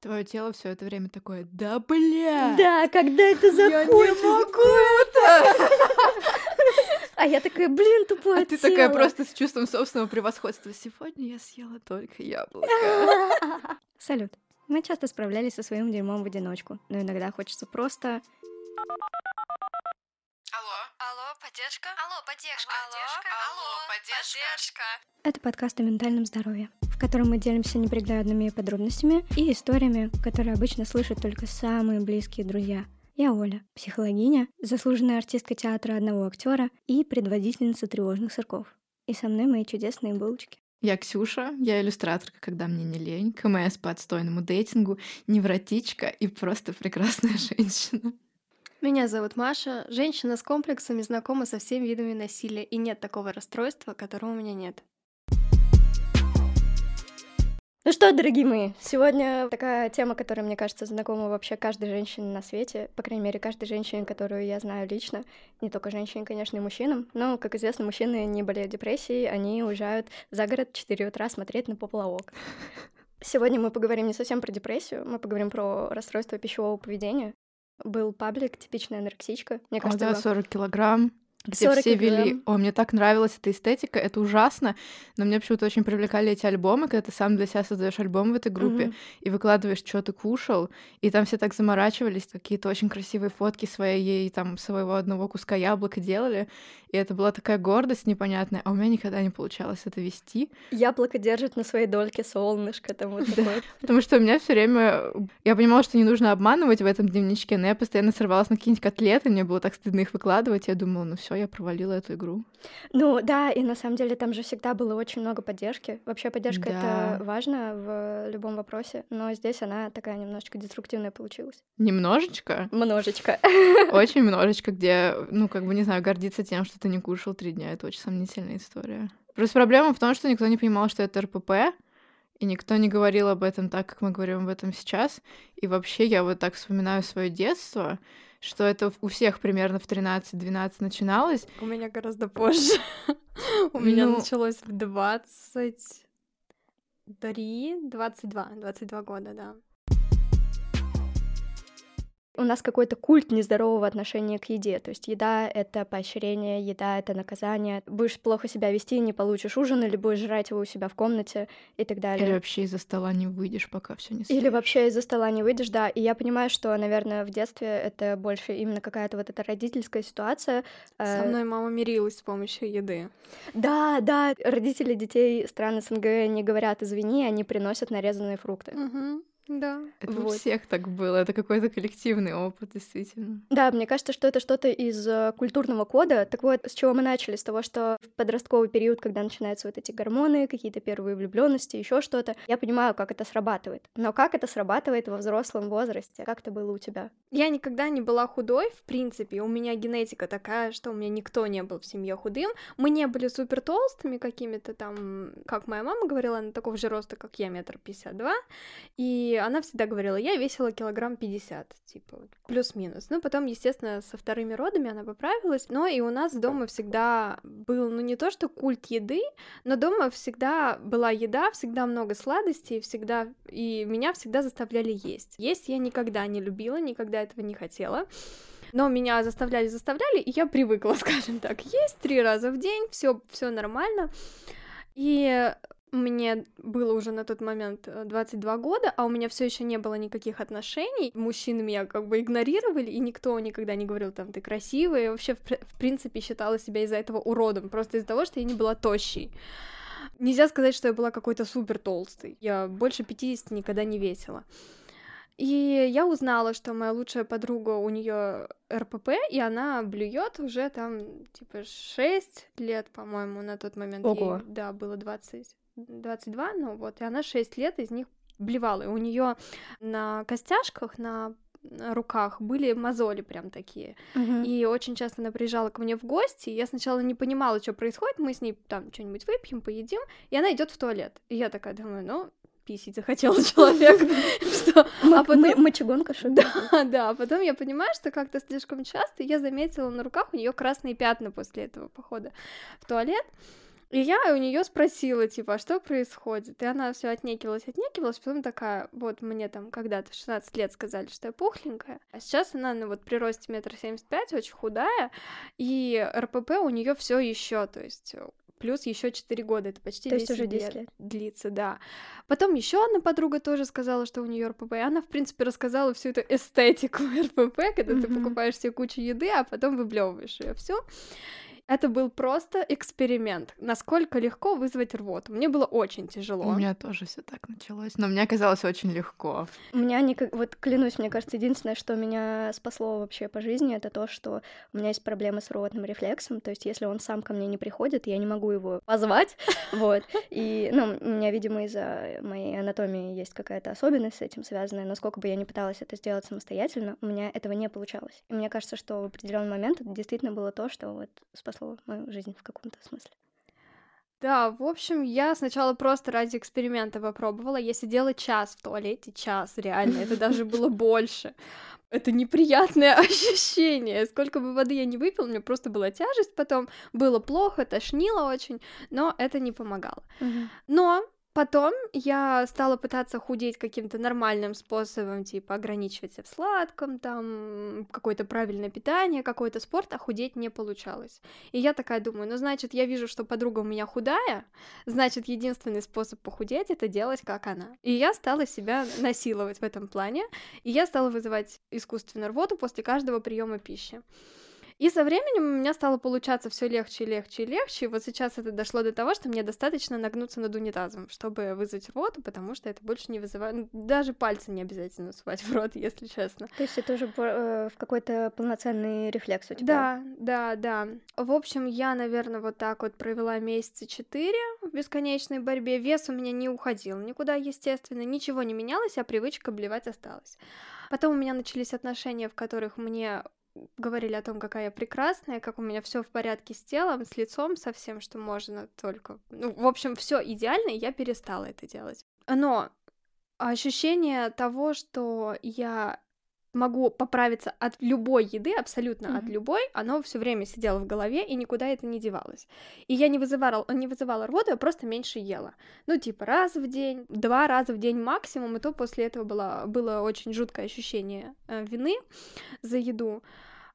Твое тело все это время такое, да бля! Да, когда это Я закончится? не могу это! А я такая, блин, тупое А ты такая просто с чувством собственного превосходства. Сегодня я съела только яблоко. Салют. Мы часто справлялись со своим дерьмом в одиночку, но иногда хочется просто... Алло? Алло, поддержка? Алло, поддержка? Алло, алло, поддержка? Это подкаст о ментальном здоровье, в котором мы делимся неприглядными подробностями и историями, которые обычно слышат только самые близкие друзья. Я Оля, психологиня, заслуженная артистка театра одного актера и предводительница тревожных сырков. И со мной мои чудесные булочки. Я Ксюша, я иллюстраторка, когда мне не лень, КМС по отстойному дейтингу, невротичка и просто прекрасная женщина. Меня зовут Маша, женщина с комплексами, знакома со всеми видами насилия, и нет такого расстройства, которого у меня нет. Ну что, дорогие мои, сегодня такая тема, которая, мне кажется, знакома вообще каждой женщине на свете, по крайней мере, каждой женщине, которую я знаю лично, не только женщине, конечно, и мужчинам, но, как известно, мужчины не болеют депрессией, они уезжают за город в 4 утра смотреть на поплавок. Сегодня мы поговорим не совсем про депрессию, мы поговорим про расстройство пищевого поведения. Был паблик «Типичная анорексичка». Мне кажется, да, его- 40 килограмм. Где 40 все вели... О, мне так нравилась эта эстетика, это ужасно, но мне почему-то очень привлекали эти альбомы, когда ты сам для себя создаешь альбом в этой группе Мгм. и выкладываешь, что ты кушал, и там все так заморачивались, какие-то очень красивые фотки своей, там, своего одного куска яблока делали, и это была такая гордость непонятная, а у меня никогда не получалось это вести, Яблоко держит на своей дольке солнышко, там вот такое. потому что у меня все время... Я понимала, что не нужно обманывать в этом дневничке, но я постоянно срывалась на какие-нибудь котлеты, мне было так стыдно их выкладывать, я думала, ну все, я провалила эту игру. Ну да, и на самом деле там же всегда было очень много поддержки. Вообще поддержка Да. это важно в любом вопросе, но здесь она такая немножечко деструктивная получилась. Немножечко, Множечко. очень немножечко, где, ну, как бы, не знаю, гордиться тем, что ты не кушал три дня, это очень сомнительная история. Просто проблема в том, что никто не понимал, что это РПП, и никто не говорил об этом так, как мы говорим об этом сейчас. И вообще я вот так вспоминаю свое детство, что это у всех примерно в 13-12 начиналось. У меня гораздо позже. У меня Ну. началось в 23, 22, 22 года, да. У нас какой-то культ нездорового отношения к еде. То есть еда — это поощрение, еда — это наказание. Будешь плохо себя вести, не получишь ужин, или будешь жрать его у себя в комнате и так далее. Или вообще из-за стола не выйдешь, пока все не Или съешь. вообще из-за стола не выйдешь, да. И я понимаю, что, наверное, в детстве это больше именно какая-то вот эта родительская ситуация. Со Э, мной мама мирилась с помощью еды. Да, да, родители детей стран СНГ не говорят «извини», они приносят нарезанные фрукты. Мгм, Да. Это у вот. всех так было, это какой-то коллективный опыт, действительно. Да, мне кажется, что это что-то из э, культурного кода. Так вот, с чего мы начали? С того, что в подростковый период, когда начинаются вот эти гормоны, какие-то первые влюбленности, еще что-то, я понимаю, как это срабатывает. Но как это срабатывает во взрослом возрасте? Как это было у тебя? Я никогда не была худой, в принципе. У меня генетика такая, что у меня никто не был в семье худым. Мы не были супер толстыми какими-то там, как моя мама говорила, она такого же роста, как я, метр пятьдесят два. И она всегда говорила, я весила килограмм 50, типа, плюс-минус. Ну, потом, естественно, со вторыми родами она поправилась. Но и у нас дома всегда был, ну, не то что культ еды, но дома всегда была еда, всегда много сладостей, всегда... И меня всегда заставляли есть. Есть я никогда не любила, никогда этого не хотела. Но меня заставляли, заставляли, и я привыкла, скажем так, есть три раза в день, все, все нормально. И мне было уже на тот момент э, 22 года, а у меня все еще не было никаких отношений. Мужчины меня как бы игнорировали, и никто никогда не говорил, там, ты красивая. Я вообще, в, пр- в принципе, считала себя из-за этого уродом, просто из-за того, что я не была тощей. Нельзя сказать, что я была какой-то супер толстой. Я больше 50 никогда не весила. И я узнала, что моя лучшая подруга, у нее РПП, и она блюет уже там, типа, 6 лет, по-моему, на тот момент. ей, Ого. да, было 20, 22, ну вот, и она 6 лет из них блевала. И у нее на костяшках, на руках были мозоли прям такие. И очень часто она приезжала ко мне в гости, и я сначала не понимала, что происходит, мы с ней там что-нибудь выпьем, поедим, и она идет в туалет. И я такая думаю, ну, писить захотел человек, что... А потом... Мочегонка, что? Да, да, а потом я понимаю, что как-то слишком часто я заметила на руках у нее красные пятна после этого похода в туалет. И я у нее спросила, типа, а что происходит? И она все отнекивалась, отнекивалась, потом такая, вот мне там когда-то 16 лет сказали, что я пухленькая, а сейчас она, ну вот при росте метр семьдесят пять, очень худая, и РПП у нее все еще, то есть плюс еще 4 года, это почти То 10 есть уже 10 лет, лет. длится, да. Потом еще одна подруга тоже сказала, что у нее РПП, и она, в принципе, рассказала всю эту эстетику РПП, когда ты Мгм. покупаешь себе кучу еды, а потом выблевываешь ее всю. Это был просто эксперимент, насколько легко вызвать рвоту. Мне было очень тяжело. У меня тоже все так началось, но мне оказалось очень легко. У меня никак... Вот клянусь, мне кажется, единственное, что меня спасло вообще по жизни, это то, что у меня есть проблемы с рвотным рефлексом. То есть, если он сам ко мне не приходит, я не могу его позвать. Вот. И, ну, у меня, видимо, из-за моей анатомии есть какая-то особенность с этим связанная. Но сколько бы я ни пыталась это сделать самостоятельно, у меня этого не получалось. И мне кажется, что в определенный момент это действительно было то, что вот спасло мою жизнь в каком-то смысле. Да, в общем, я сначала просто ради эксперимента попробовала. Я сидела час в туалете, час, реально, это даже было больше. Это неприятное ощущение. Сколько бы воды я не выпила, у меня просто была тяжесть потом, было плохо, тошнило очень, но это не помогало. Но потом я стала пытаться худеть каким-то нормальным способом, типа ограничивать себя в сладком, там какое-то правильное питание, какой-то спорт, а худеть не получалось. И я такая думаю, ну значит, я вижу, что подруга у меня худая, значит, единственный способ похудеть это делать как она. И я стала себя насиловать в этом плане, и я стала вызывать искусственную рвоту после каждого приема пищи. И со временем у меня стало получаться все легче, легче и легче. И вот сейчас это дошло до того, что мне достаточно нагнуться над унитазом, чтобы вызвать рвоту, потому что это больше не вызывает... ну, Даже пальцы не обязательно сувать в рот, если честно. То есть это уже э, в какой-то полноценный рефлекс у тебя. Да, да, да. В общем, я, наверное, вот так вот провела месяца четыре в бесконечной борьбе. Вес у меня не уходил никуда, естественно, ничего не менялось, а привычка блевать осталась. Потом у меня начались отношения, в которых мне говорили о том, какая я прекрасная, как у меня все в порядке с телом, с лицом, со всем, что можно только. Ну, в общем, все идеально, и я перестала это делать. Но ощущение того, что я могу поправиться от любой еды, абсолютно от Мгм. любой, оно все время сидело в голове и никуда это не девалось. И я не вызывала, не вызывала рвоту, я просто меньше ела. Ну, типа раз в день, два раза в день максимум, и то после этого было, было очень жуткое ощущение э, вины за еду.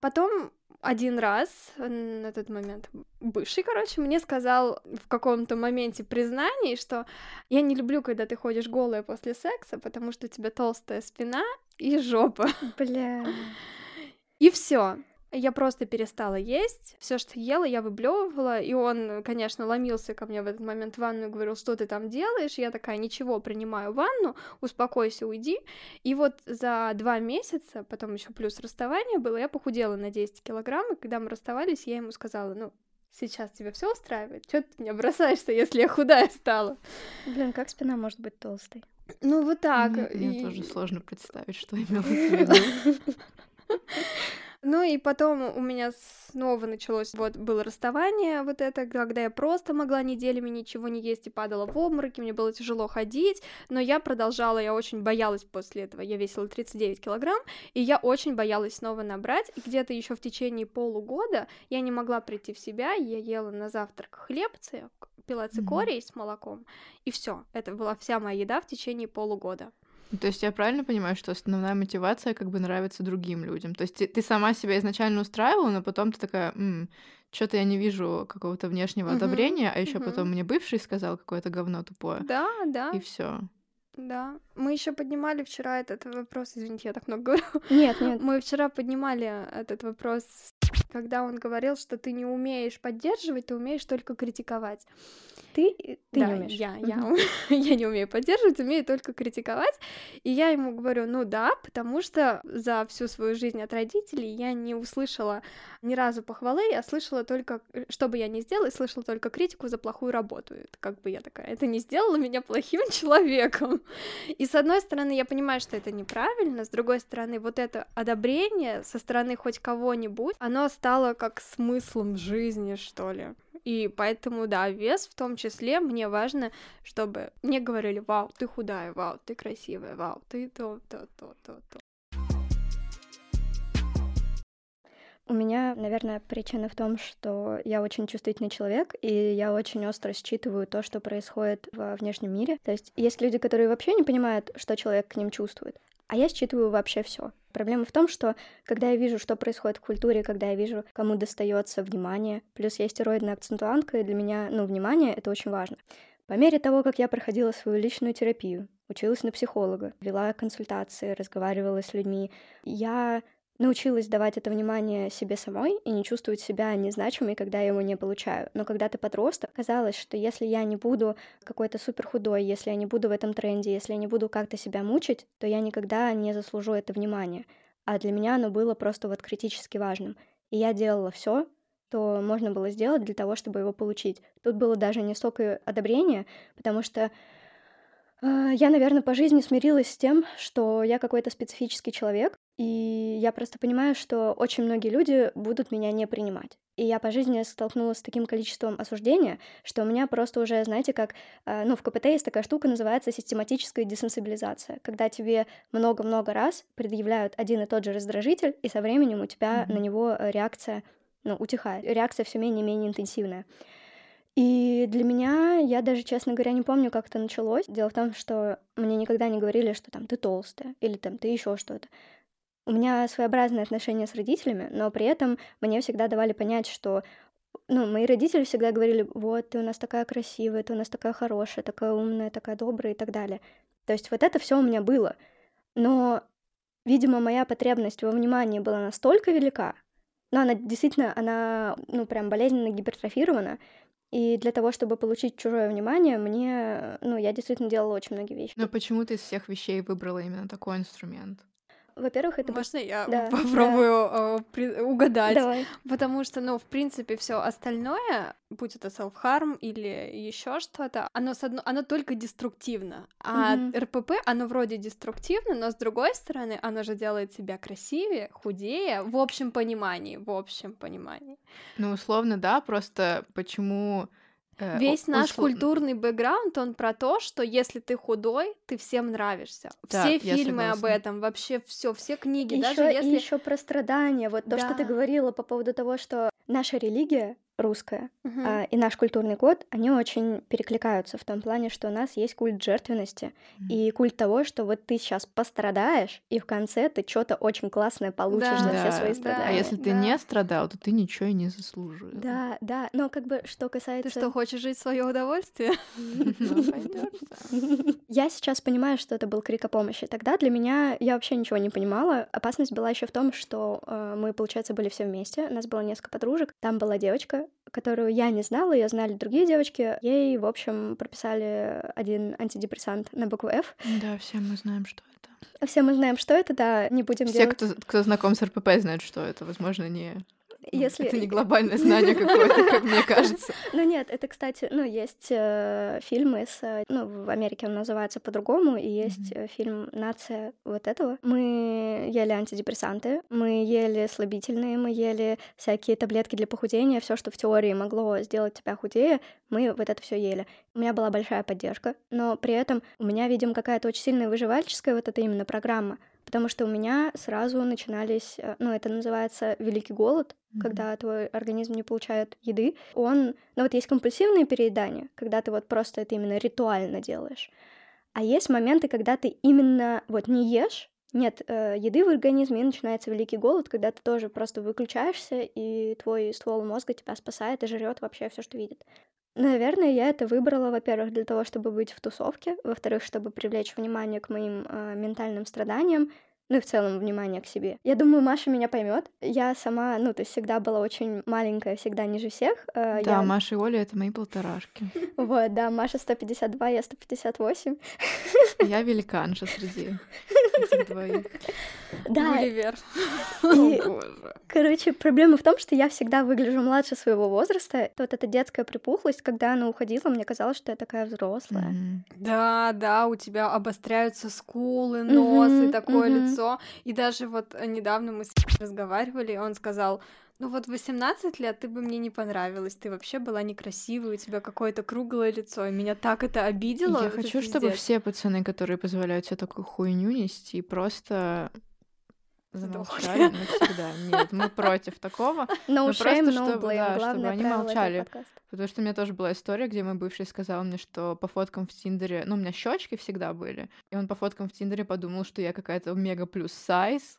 Потом один раз на тот момент бывший, короче, мне сказал в каком-то моменте признаний, что я не люблю, когда ты ходишь голая после секса, потому что у тебя толстая спина и жопа. Бля. И все. Я просто перестала есть. Все, что ела, я выблевывала. И он, конечно, ломился ко мне в этот момент в ванну и говорил, что ты там делаешь. Я такая, ничего, принимаю ванну, успокойся, уйди. И вот за два месяца, потом еще плюс расставание было, я похудела на 10 килограмм. И когда мы расставались, я ему сказала, ну, сейчас тебя все устраивает? Че ты меня бросаешься, если я худая стала? Блин, как спина может быть толстой? Ну, вот так. Мне, мне И- тоже сложно представить, что имелось в виду. Ну и потом у меня снова началось, вот было расставание вот это, когда я просто могла неделями ничего не есть и падала в обмороки, мне было тяжело ходить, но я продолжала, я очень боялась после этого, я весила 39 килограмм, и я очень боялась снова набрать, и где-то еще в течение полугода я не могла прийти в себя, я ела на завтрак хлебцы, пила цикорий с молоком, и все, это была вся моя еда в течение полугода. То есть я правильно понимаю, что основная мотивация как бы нравится другим людям? То есть ты, ты сама себя изначально устраивала, но потом ты такая, что-то я не вижу какого-то внешнего Мгм, одобрения, а еще мгм. потом мне бывший сказал какое-то говно тупое. Да, да. И все. Да, мы еще поднимали вчера этот вопрос, извините, я так много говорю. Нет, нет. Мы вчера поднимали этот вопрос, когда он говорил, что ты не умеешь поддерживать, ты умеешь только критиковать. Ты, ты да, не умеешь. Я, я, я не умею поддерживать, умею только критиковать. И я ему говорю, ну да, потому что за всю свою жизнь от родителей я не услышала ни разу похвалы, я слышала только, что бы я ни сделала, слышала только критику за плохую работу. Это как бы я такая, это не сделало меня плохим человеком. И с одной стороны, я понимаю, что это неправильно, с другой стороны, вот это одобрение со стороны хоть кого-нибудь, оно стало как смыслом жизни, что ли. И поэтому, да, вес в том числе мне важно, чтобы мне говорили, вау, ты худая, вау, ты красивая, вау, ты то, то, то, то, то. У меня, наверное, причина в том, что я очень чувствительный человек, и я очень остро считываю то, что происходит во внешнем мире. То есть есть люди, которые вообще не понимают, что человек к ним чувствует, а я считываю вообще все. Проблема в том, что когда я вижу, что происходит в культуре, когда я вижу, кому достается внимание, плюс я стероидная акцентуантка, и для меня, ну, внимание — это очень важно. По мере того, как я проходила свою личную терапию, училась на психолога, вела консультации, разговаривала с людьми, я научилась давать это внимание себе самой и не чувствовать себя незначимой, когда я его не получаю. Но когда ты подросток, казалось, что если я не буду какой-то супер худой, если я не буду в этом тренде, если я не буду как-то себя мучить, то я никогда не заслужу это внимание. А для меня оно было просто вот критически важным. И я делала все, что можно было сделать для того, чтобы его получить. Тут было даже не столько одобрения, потому что э, я, наверное, по жизни смирилась с тем, что я какой-то специфический человек, и я просто понимаю, что очень многие люди будут меня не принимать. И я по жизни столкнулась с таким количеством осуждения, что у меня просто уже, знаете, как, э, ну, в КПТ есть такая штука, называется систематическая десенсибилизация, когда тебе много-много раз предъявляют один и тот же раздражитель, и со временем у тебя mm-hmm. на него реакция, ну, утихает, реакция все менее и менее интенсивная. И для меня, я даже, честно говоря, не помню, как это началось. Дело в том, что мне никогда не говорили, что там ты толстая или там ты еще что-то. У меня своеобразные отношения с родителями, но при этом мне всегда давали понять, что ну, мои родители всегда говорили, вот, ты у нас такая красивая, ты у нас такая хорошая, такая умная, такая добрая и так далее. То есть вот это все у меня было. Но, видимо, моя потребность во внимании была настолько велика, но она действительно, она, ну, прям болезненно гипертрофирована, и для того, чтобы получить чужое внимание, мне, ну, я действительно делала очень многие вещи. Но почему ты из всех вещей выбрала именно такой инструмент? Во-первых, это... Можно я да, попробую да. Э, при... угадать? Давай. Потому что, ну, в принципе, все остальное, будь это self-harm или еще что-то, оно, с одно... оно только деструктивно. А mm-hmm. РПП, оно вроде деструктивно, но с другой стороны, оно же делает себя красивее, худее, в общем понимании, в общем понимании. Ну, условно, да, просто почему Э, Весь наш услов... культурный бэкграунд, он про то, что если ты худой, ты всем нравишься. Да, все фильмы об этом, вообще все, все книги, ещё, даже если... еще про страдания, вот то, да. что ты говорила по поводу того, что наша религия русская угу. а, и наш культурный код, они очень перекликаются в том плане, что у нас есть культ жертвенности угу. и культ того, что вот ты сейчас пострадаешь, и в конце ты что-то очень классное получишь да. за да. все свои страдания. А если ты да. не страдал, то ты ничего и не заслужил. Да, да, но как бы что касается... Ты что, хочешь жить в свое удовольствие? Я сейчас понимаю, что это был крик о помощи. Тогда для меня я вообще ничего не понимала. Опасность была еще в том, что э, мы, получается, были все вместе. У нас было несколько подружек. Там была девочка, которую я не знала, ее знали другие девочки. Ей, в общем, прописали один антидепрессант на букву F. Да, все мы знаем, что это. Все мы знаем, что это, да, не будем Все, делать... кто, кто знаком с РПП, знают, что это. Возможно, не если... Это не глобальное знание какое-то, как мне кажется. Ну нет, это, кстати, ну, есть э, фильмы с... Э, ну, в Америке он называется по-другому, и есть mm-hmm. фильм «Нация» вот этого. Мы ели антидепрессанты, мы ели слабительные, мы ели всякие таблетки для похудения, все, что в теории могло сделать тебя худее, мы вот это все ели. У меня была большая поддержка, но при этом у меня, видимо, какая-то очень сильная выживальческая вот эта именно программа потому что у меня сразу начинались, э, ну, это называется великий голод, mm-hmm. когда твой организм не получает еды. Он, ну, вот есть компульсивное переедание, когда ты вот просто это именно ритуально делаешь. А есть моменты, когда ты именно вот не ешь, нет э, еды в организме, и начинается великий голод, когда ты тоже просто выключаешься, и твой ствол мозга тебя спасает и жрет вообще все, что видит. Наверное, я это выбрала, во-первых, для того, чтобы быть в тусовке, во-вторых, чтобы привлечь внимание к моим э, ментальным страданиям, ну и в целом внимание к себе. Я думаю, Маша меня поймет. Я сама, ну, то есть всегда была очень маленькая, всегда ниже всех. Э, да, я... Маша и Оля — это мои полторашки. Вот, да, Маша 152, я 158. Я великанша среди этих двоих. Да. Гулливер. И, короче, проблема в том, что я всегда выгляжу младше своего возраста. Вот эта детская припухлость, когда она уходила, мне казалось, что я такая взрослая. Mm-hmm. Да, да, у тебя обостряются скулы, нос mm-hmm, и такое mm-hmm. лицо. И даже вот недавно мы с разговаривали, он сказал, ну вот 18 лет ты бы мне не понравилась, ты вообще была некрасивая, у тебя какое-то круглое лицо, и меня так это обидело. Я хочу, чтобы все пацаны, которые позволяют себе такую хуйню нести, просто замолчали навсегда. Нет, мы против такого. No Ну, shame, просто no чтобы, blame. да, чтобы Главное они правило этого молчали. Потому что у меня тоже была история, где мой бывший сказал мне, что по фоткам в Тиндере, ну, у меня щечки всегда были, и он по фоткам в Тиндере подумал, что я какая-то мега плюс сайз,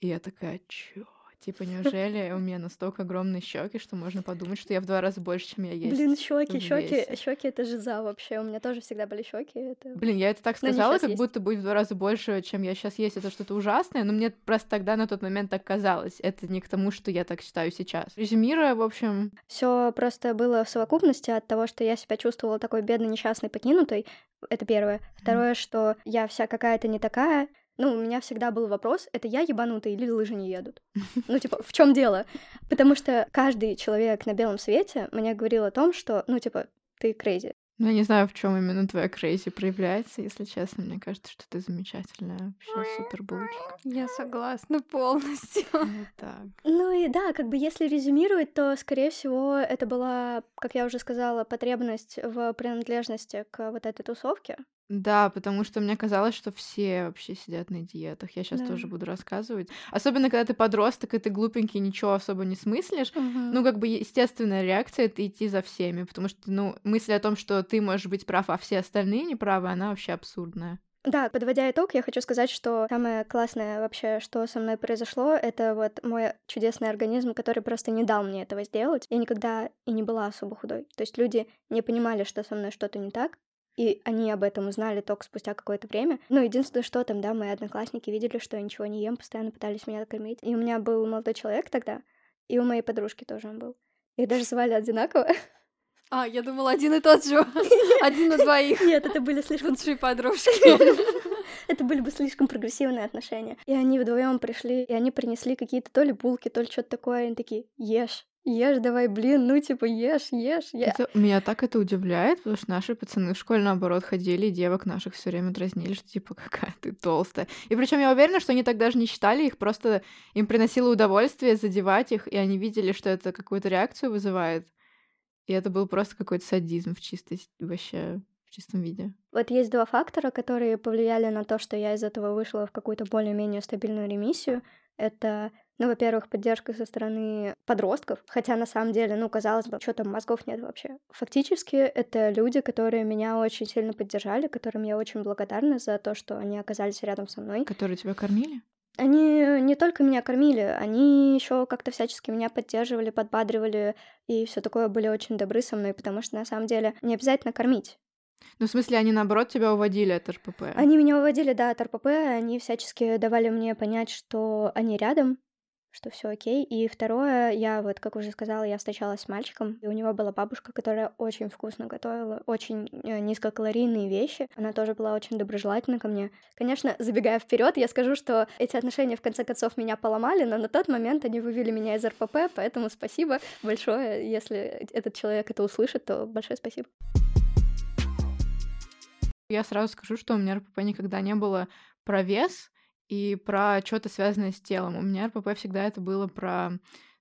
и я такая, чё? Типа, неужели у меня настолько огромные щеки, что можно подумать, что я в два раза больше, чем я есть? Блин, щеки, щеки, щеки это жиза вообще. У меня тоже всегда были щеки. Это... Блин, я это так они сказала, как есть. будто будет в два раза больше, чем я сейчас есть. Это что-то ужасное, но мне просто тогда на тот момент так казалось. Это не к тому, что я так считаю сейчас. Резюмируя, в общем, Все просто было в совокупности от того, что я себя чувствовала такой бедной, несчастной, покинутой. Это первое. Второе, что я вся какая-то не такая. Ну, у меня всегда был вопрос, это я ебанутая или лыжи не едут? Ну, типа, в чем дело? Потому что каждый человек на белом свете мне говорил о том, что, ну, типа, ты crazy. ну, я не знаю, в чем именно твоя crazy проявляется, если честно. Мне кажется, что ты замечательная, вообще супер булочка. Я согласна полностью. Вот так. Ну и да, как бы если резюмировать, то, скорее всего, это была, как я уже сказала, потребность в принадлежности к вот этой тусовке. Да, потому что мне казалось, что все вообще сидят на диетах. Я сейчас Да. тоже буду рассказывать. Особенно, когда ты подросток, и ты глупенький, ничего особо не смыслишь. Ну, как бы естественная реакция — это идти за всеми, потому что, ну, мысль о том, что ты можешь быть прав, а все остальные неправы, она вообще абсурдная. Да, подводя итог, я хочу сказать, что самое классное вообще, что со мной произошло, это вот мой чудесный организм, который просто не дал мне этого сделать. Я никогда и не была особо худой. То есть люди не понимали, что со мной что-то не так, и они об этом узнали только спустя какое-то время. Ну, единственное, что там, да, мои одноклассники видели, что я ничего не ем, постоянно пытались меня кормить. И у меня был молодой человек тогда, и у моей подружки тоже он был. Их даже звали одинаково. А, я думала, один и тот же. Один на двоих. Нет, это были слишком Лучшие подружки. Это были бы слишком прогрессивные отношения. И они вдвоем пришли, и они принесли какие-то то ли булки, то ли что-то такое. И они такие, ешь, ешь давай, блин, ну типа ешь, ешь. Я... Это- меня так это удивляет, потому что наши пацаны в школе, наоборот, ходили, и девок наших все время дразнили, что типа какая ты толстая. И причем я уверена, что они так даже не считали их, просто им приносило удовольствие задевать их, и они видели, что это какую-то реакцию вызывает. И это был просто какой-то садизм в чистой, вообще, в чистом виде. Вот есть два фактора, которые повлияли на то, что я из этого вышла в какую-то более-менее стабильную ремиссию. Это, ну, во-первых, поддержка со стороны подростков, хотя на самом деле, ну, казалось бы, что там мозгов нет вообще. Фактически это люди, которые меня очень сильно поддержали, которым я очень благодарна за то, что они оказались рядом со мной. Которые тебя кормили? Они не только меня кормили, они еще как-то всячески меня поддерживали, подбадривали и все такое были очень добры со мной, потому что на самом деле не обязательно кормить. Ну, в смысле, они, наоборот, тебя уводили от РПП. Они меня выводили, да, от РПП, они всячески давали мне понять, что они рядом, что все окей. И второе, я вот, как уже сказала, я встречалась с мальчиком, и у него была бабушка, которая очень вкусно готовила, очень э, низкокалорийные вещи. Она тоже была очень доброжелательна ко мне. Конечно, забегая вперед, я скажу, что эти отношения в конце концов меня поломали, но на тот момент они вывели меня из РПП, поэтому спасибо большое. Если этот человек это услышит, то большое спасибо. Я сразу скажу, что у меня РПП никогда не было про вес и про что-то связанное с телом. У меня РПП всегда это было про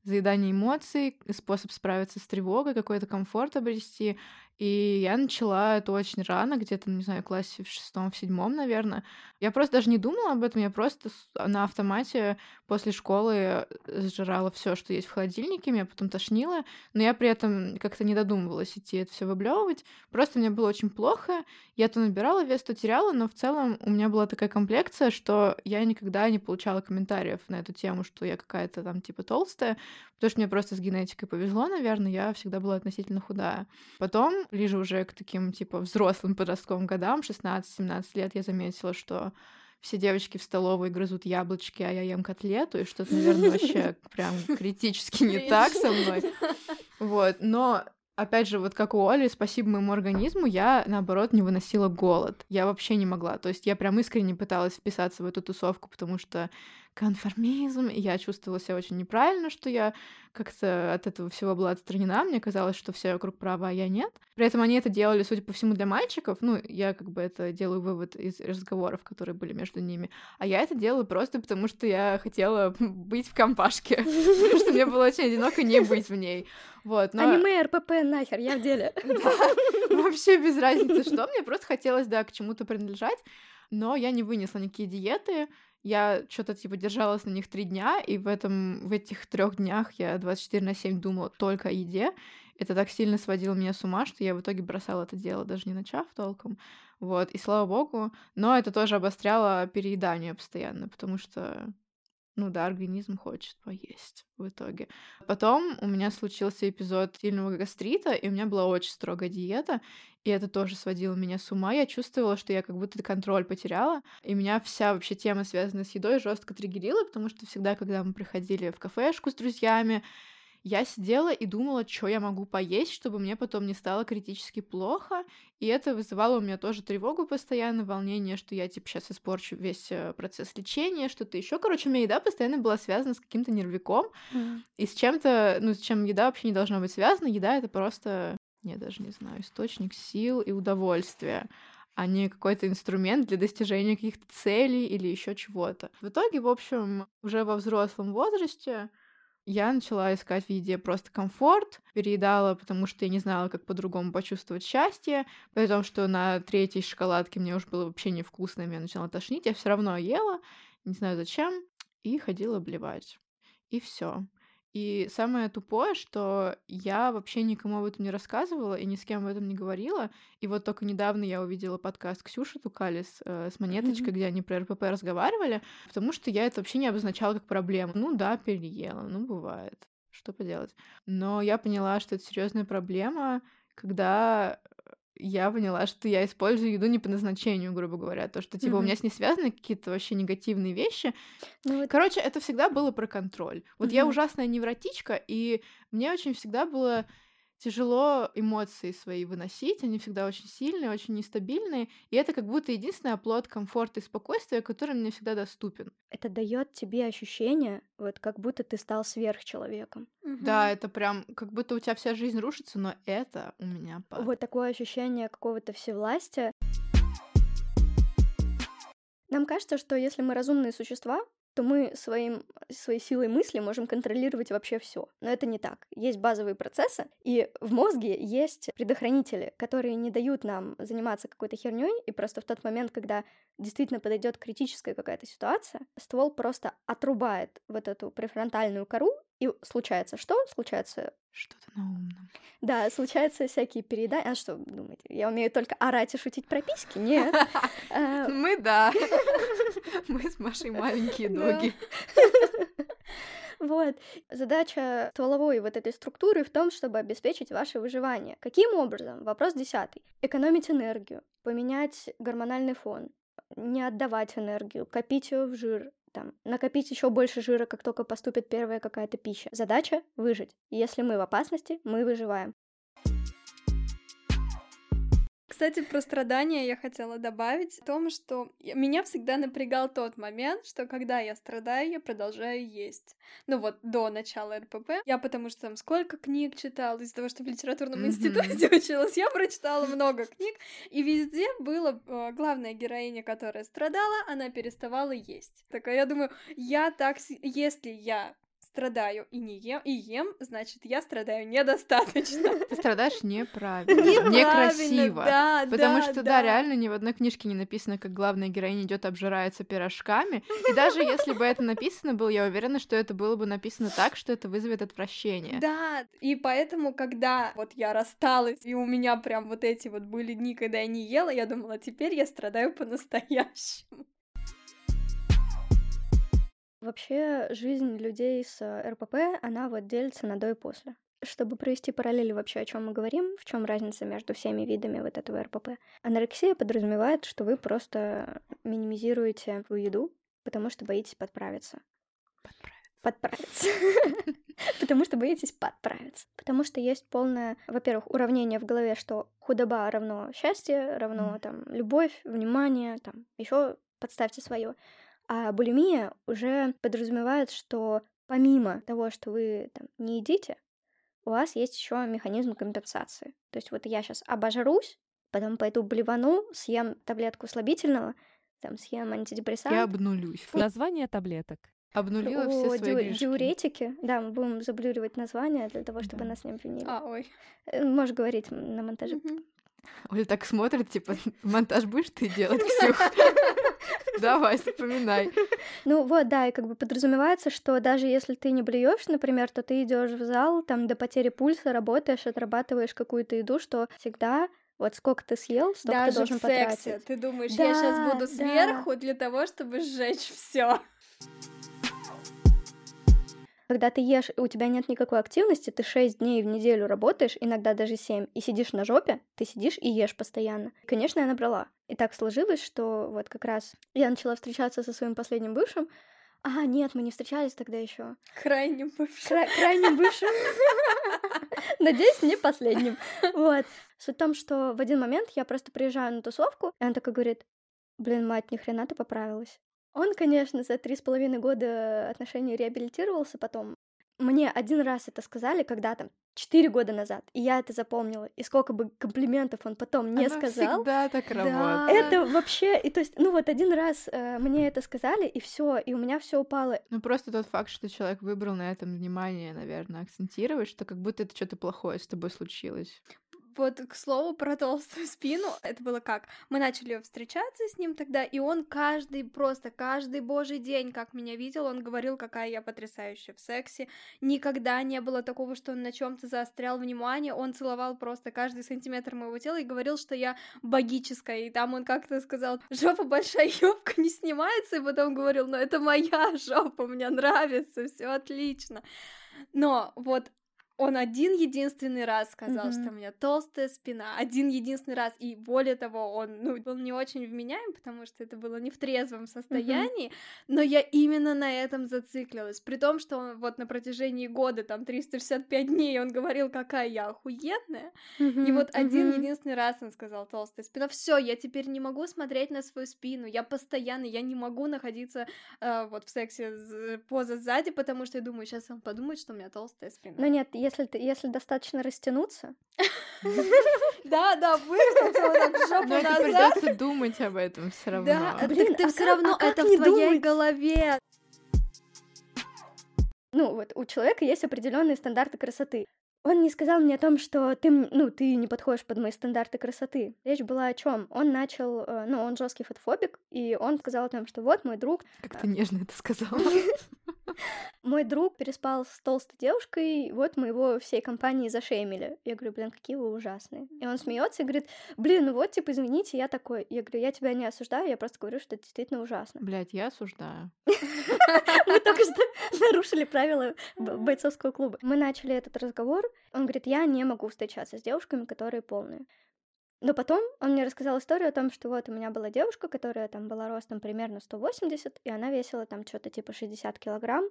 заедание эмоций, способ справиться с тревогой, какой-то комфорт обрести. И я начала это очень рано, где-то, не знаю, в классе в шестом, в седьмом, наверное. Я просто даже не думала об этом, я просто на автомате после школы сжирала все, что есть в холодильнике, меня потом тошнило, но я при этом как-то не додумывалась идти это все выблевывать. Просто мне было очень плохо, я то набирала вес, то теряла, но в целом у меня была такая комплекция, что я никогда не получала комментариев на эту тему, что я какая-то там типа толстая, потому что мне просто с генетикой повезло, наверное, я всегда была относительно худая. Потом, ближе уже к таким типа взрослым подростковым годам, 16-17 лет, я заметила, что все девочки в столовой грызут яблочки, а я ем котлету, и что-то, наверное, вообще прям критически не так со мной. Вот, но Опять же, вот как у Оли, спасибо моему организму, я, наоборот, не выносила голод. Я вообще не могла. То есть я прям искренне пыталась вписаться в эту тусовку, потому что конформизм, и я чувствовала себя очень неправильно, что я как-то от этого всего была отстранена. Мне казалось, что все вокруг права, а я нет. При этом они это делали, судя по всему, для мальчиков. Ну, я как бы это делаю вывод из разговоров, которые были между ними. А я это делаю просто потому, что я хотела быть в компашке. Потому что мне было очень одиноко не быть в ней. Вот, но... Аниме, РПП, нахер, я в деле. Вообще без разницы что. Мне просто хотелось, да, к чему-то принадлежать. Но я не вынесла никакие диеты. Я что-то типа держалась на них три дня, и в этом в этих трех днях я 24 на 7 думала только о еде. Это так сильно сводило меня с ума, что я в итоге бросала это дело, даже не начав толком. Вот, и слава богу. Но это тоже обостряло переедание постоянно, потому что ну да, организм хочет поесть в итоге. Потом у меня случился эпизод сильного гастрита, и у меня была очень строгая диета, и это тоже сводило меня с ума. Я чувствовала, что я как будто контроль потеряла, и меня вся вообще тема, связанная с едой, жестко триггерила, потому что всегда, когда мы приходили в кафешку с друзьями, я сидела и думала, что я могу поесть, чтобы мне потом не стало критически плохо. И это вызывало у меня тоже тревогу постоянно, волнение, что я, типа, сейчас испорчу весь э, процесс лечения, что-то еще. Короче, у меня еда постоянно была связана с каким-то нервиком. Mm. И с чем-то, ну, с чем еда вообще не должна быть связана. Еда — это просто, я даже не знаю, источник сил и удовольствия а не какой-то инструмент для достижения каких-то целей или еще чего-то. В итоге, в общем, уже во взрослом возрасте я начала искать в еде просто комфорт, переедала, потому что я не знала, как по-другому почувствовать счастье, при том, что на третьей шоколадке мне уже было вообще невкусно, меня начало тошнить, я все равно ела, не знаю зачем, и ходила блевать. И все. И самое тупое, что я вообще никому об этом не рассказывала и ни с кем об этом не говорила. И вот только недавно я увидела подкаст Ксюши Тукалис э, с монеточкой, mm-hmm. где они про РПП разговаривали, потому что я это вообще не обозначала как проблему. Ну да, переела, ну бывает. Что поделать? Но я поняла, что это серьезная проблема, когда я поняла, что я использую еду не по назначению, грубо говоря. То, что, типа, mm-hmm. у меня с ней связаны какие-то вообще негативные вещи. Ну, вот... Короче, это всегда было про контроль. Вот mm-hmm. я ужасная невротичка, и мне очень всегда было тяжело эмоции свои выносить, они всегда очень сильные, очень нестабильные, и это как будто единственный оплот комфорта и спокойствия, который мне всегда доступен. Это дает тебе ощущение, вот как будто ты стал сверхчеловеком. Угу. Да, это прям как будто у тебя вся жизнь рушится, но это у меня пад. Вот такое ощущение какого-то всевластия. Нам кажется, что если мы разумные существа, то мы своим, своей силой мысли можем контролировать вообще все. Но это не так. Есть базовые процессы, и в мозге есть предохранители, которые не дают нам заниматься какой-то херней, и просто в тот момент, когда действительно подойдет критическая какая-то ситуация, ствол просто отрубает вот эту префронтальную кору, и случается что? Случается... Что-то на умном. Да, случаются всякие передачи. А что думаете? Я умею только орать и шутить про письки? Нет. А, Мы да. Мы с Машей маленькие ноги. Вот. Задача стволовой вот этой структуры в том, чтобы обеспечить ваше выживание. Каким образом? Вопрос десятый. Экономить энергию, поменять гормональный фон, не отдавать энергию, копить ее в жир, там, накопить еще больше жира, как только поступит первая какая-то пища. Задача — выжить. Если мы в опасности, мы выживаем. Кстати, про страдания я хотела добавить о том, что меня всегда напрягал тот момент, что когда я страдаю, я продолжаю есть. Ну вот, до начала РПП. Я потому что там сколько книг читала, из-за того, что в литературном институте училась, я прочитала много книг, и везде была э, главная героиня, которая страдала, она переставала есть. Такая, я думаю, я так, если я страдаю и не ем, и ем, значит, я страдаю недостаточно. Ты страдаешь неправильно, некрасиво. Да, потому что, да, реально ни в одной книжке не написано, как главная героиня идет обжирается пирожками. И даже если бы это написано было, я уверена, что это было бы написано так, что это вызовет отвращение. Да, и поэтому, когда вот я рассталась, и у меня прям вот эти вот были дни, когда я не ела, я думала, теперь я страдаю по-настоящему. Вообще, жизнь людей с э, РПП, она вот делится на до и после. Чтобы провести параллели вообще, о чем мы говорим, в чем разница между всеми видами вот этого РПП. Анорексия подразумевает, что вы просто минимизируете свою еду, потому что боитесь подправиться. Подправиться. Потому что боитесь подправиться. Потому что есть полное, во-первых, уравнение в голове, что худоба равно счастье, равно там любовь, внимание, там еще подставьте свое. А булимия уже подразумевает, что помимо того, что вы там, не едите, у вас есть еще механизм компенсации. То есть вот я сейчас обожрусь, потом пойду блевану, съем таблетку слабительного, там съем антидепрессант. Я обнулюсь. Название таблеток. Обнулила О, все свои ди- диуретики. Да, мы будем заблюривать название для того, чтобы да. нас не обвинили. А, ой. Э, можешь говорить на монтаже. Угу. Оля так смотрит, типа, монтаж будешь ты делать, Ксюх? Давай, вспоминай. Ну вот, да, и как бы подразумевается, что даже если ты не блюешь, например, то ты идешь в зал, там до потери пульса работаешь, отрабатываешь какую-то еду, что всегда вот сколько ты съел, столько Даже ты должен в сексе. потратить. Ты думаешь, Да, я сейчас буду да. сверху для того, чтобы сжечь все. Когда ты ешь, и у тебя нет никакой активности, ты 6 дней в неделю работаешь, иногда даже 7, и сидишь на жопе, ты сидишь и ешь постоянно. Конечно, я набрала. И так сложилось, что вот как раз я начала встречаться со своим последним бывшим. А, нет, мы не встречались тогда еще. Крайним бывшим. Кра- крайним бывшим. Надеюсь, не последним. Вот. Суть в том, что в один момент я просто приезжаю на тусовку, и он такой говорит, блин, мать, ни хрена ты поправилась. Он, конечно, за три с половиной года отношений реабилитировался потом. Мне один раз это сказали, когда там четыре года назад, и я это запомнила. И сколько бы комплиментов он потом не Оно сказал. всегда так Да. работает. Это вообще, и то есть, ну вот один раз э, мне это сказали, и все, и у меня все упало. Ну, просто тот факт, что человек выбрал на этом внимание, наверное, акцентировать, что как будто это что-то плохое с тобой случилось. Вот, к слову, про толстую спину, это было как? Мы начали встречаться с ним тогда, и он каждый, просто каждый божий день, как меня видел, он говорил, какая я потрясающая в сексе. Никогда не было такого, что он на чем то заострял внимание, он целовал просто каждый сантиметр моего тела и говорил, что я богическая, и там он как-то сказал, жопа большая, юбка не снимается, и потом говорил, ну это моя жопа, мне нравится, все отлично. Но вот он один единственный раз сказал, Мгм. что у меня толстая спина. Один единственный раз. И более того, он ну, был не очень вменяем, потому что это было не в трезвом состоянии. Но я именно на этом зациклилась. При том, что он вот на протяжении года, там 365 дней, он говорил, какая я охуенная. И вот один единственный раз он сказал толстая спина. Все, я теперь не могу смотреть на свою спину. Я постоянно, я не могу находиться э, вот в сексе поза сзади, потому что я думаю, сейчас он подумает, что у меня толстая спина. Но нет, если, ты, если достаточно растянуться, Да, да, выгнуть его так жопу Но это назад. придется думать об этом все равно. Да, а Блин, ты а все равно а это не в твоей голове. ну вот у человека есть определенные стандарты красоты. Он не сказал мне о том, что ты, ну, ты не подходишь под мои стандарты красоты. Речь была о чем? Он начал, э, ну, он жесткий фотофобик, и он сказал о том, что вот мой друг, Как ты нежно это сказала. мой друг переспал с толстой девушкой, вот мы его всей компанией зашеймили. Я говорю, блин, какие вы ужасные. И он смеется и говорит, блин, ну вот, типа, извините, я такой. Я говорю, я тебя не осуждаю, я просто говорю, что это действительно ужасно. Блять, я осуждаю. Мы только что нарушили правила бойцовского клуба. Мы начали этот разговор. Он говорит, я не могу встречаться с девушками, которые полные. Но потом он мне рассказал историю о том, что вот у меня была девушка, которая там была ростом примерно 180, и она весила там что-то типа 60 килограмм.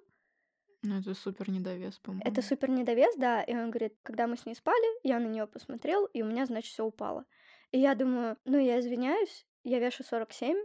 Ну, это супер недовес, по-моему. Это супер недовес, да. И он говорит, когда мы с ней спали, я на нее посмотрел, и у меня, значит, все упало. И я думаю, ну, я извиняюсь, я вешу 47,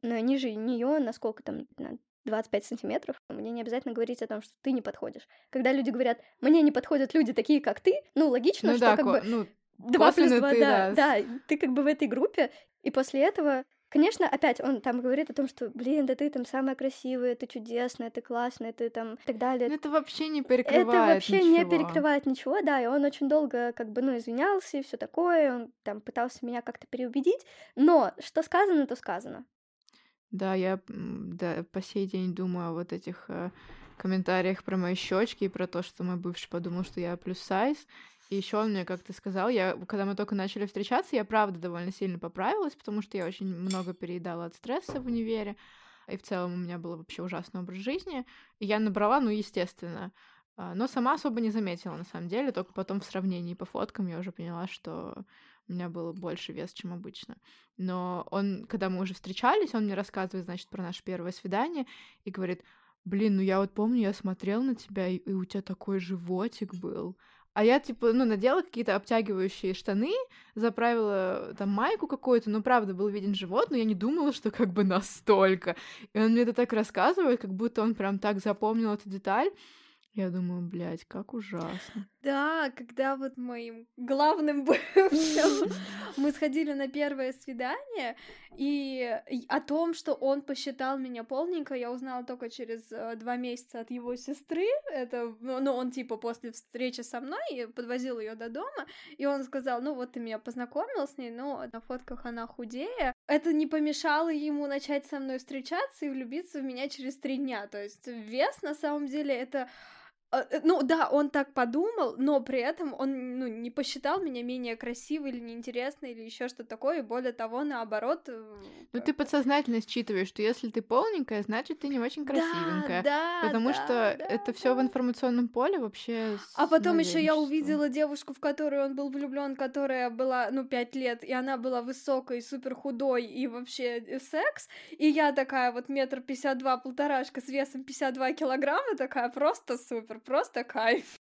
но ниже нее на сколько там, на 25 сантиметров. Мне не обязательно говорить о том, что ты не подходишь. Когда люди говорят, мне не подходят люди такие, как ты, ну, логично, Ну что да, как бы ну, два плюс два, да, да. ты как бы в этой группе, и после этого Конечно, опять он там говорит о том, что, блин, да ты там самая красивая, ты чудесная, ты классная, ты там и так далее. ну, это вообще не перекрывает Это вообще не ничего. перекрывает ничего, да, и он очень долго как бы, ну, извинялся и все такое, он там пытался меня как-то переубедить, но что сказано, то сказано. Да, я да, по сей день думаю о вот этих э, комментариях про мои щечки и про то, что мой бывший подумал, что я плюс сайз. И еще он мне как-то сказал, я, когда мы только начали встречаться, я правда довольно сильно поправилась, потому что я очень много переедала от стресса в универе, и в целом у меня был вообще ужасный образ жизни. И я набрала, ну, естественно, а, но сама особо не заметила, на самом деле, только потом в сравнении по фоткам я уже поняла, что у меня было больше вес, чем обычно. Но он, когда мы уже встречались, он мне рассказывает, значит, про наше первое свидание и говорит, блин, ну я вот помню, я смотрел на тебя, и, и у тебя такой животик был. А я, типа, ну, надела какие-то обтягивающие штаны, заправила там майку какую-то, ну, правда, был виден живот, но я не думала, что как бы настолько. И он мне это так рассказывает, как будто он прям так запомнил эту деталь. Я думаю, блядь, как ужасно. Да, когда вот моим главным бывшим мы сходили на первое свидание, и о том, что он посчитал меня полненько, я узнала только через э, два месяца от его сестры. Это, ну, он типа после встречи со мной подвозил ее до дома, и он сказал, ну вот ты меня познакомил с ней, но на фотках она худее. Это не помешало ему начать со мной встречаться и влюбиться в меня через три дня. То есть вес на самом деле это ну да, он так подумал, но при этом он ну, не посчитал меня менее красивой или неинтересной или еще что-то такое, более того, наоборот. Э, ну ты подсознательно считываешь, что если ты полненькая, значит ты не очень красивенькая. Да, да, потому да, что да, это да. все в информационном поле вообще. А потом еще я увидела девушку, в которую он был влюблен, которая была, ну, пять лет, и она была высокой, супер худой и вообще э, секс. И я такая вот метр пятьдесят два, полторашка с весом 52 килограмма, такая просто супер просто кайф.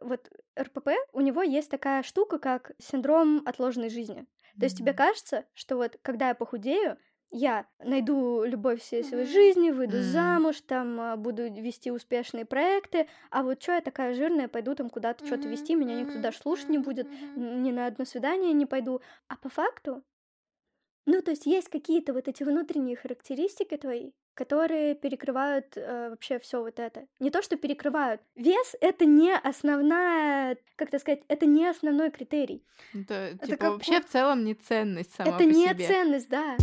Вот РПП, у него есть такая штука, как синдром отложенной жизни. То есть тебе кажется, что вот когда я похудею, я найду любовь всей своей жизни, выйду Мгм. замуж, там а, буду вести успешные проекты, а вот что я такая жирная, пойду там куда-то что-то вести, меня никто даже слушать не будет, ни на одно свидание не пойду. А по факту, ну, то есть есть какие-то вот эти внутренние характеристики твои, которые перекрывают э, вообще все вот это. Не то, что перекрывают. Вес это не основная, как это сказать, это не основной критерий. Это, Это типа как вообще в целом не ценность сама это по не себе. ценность, да.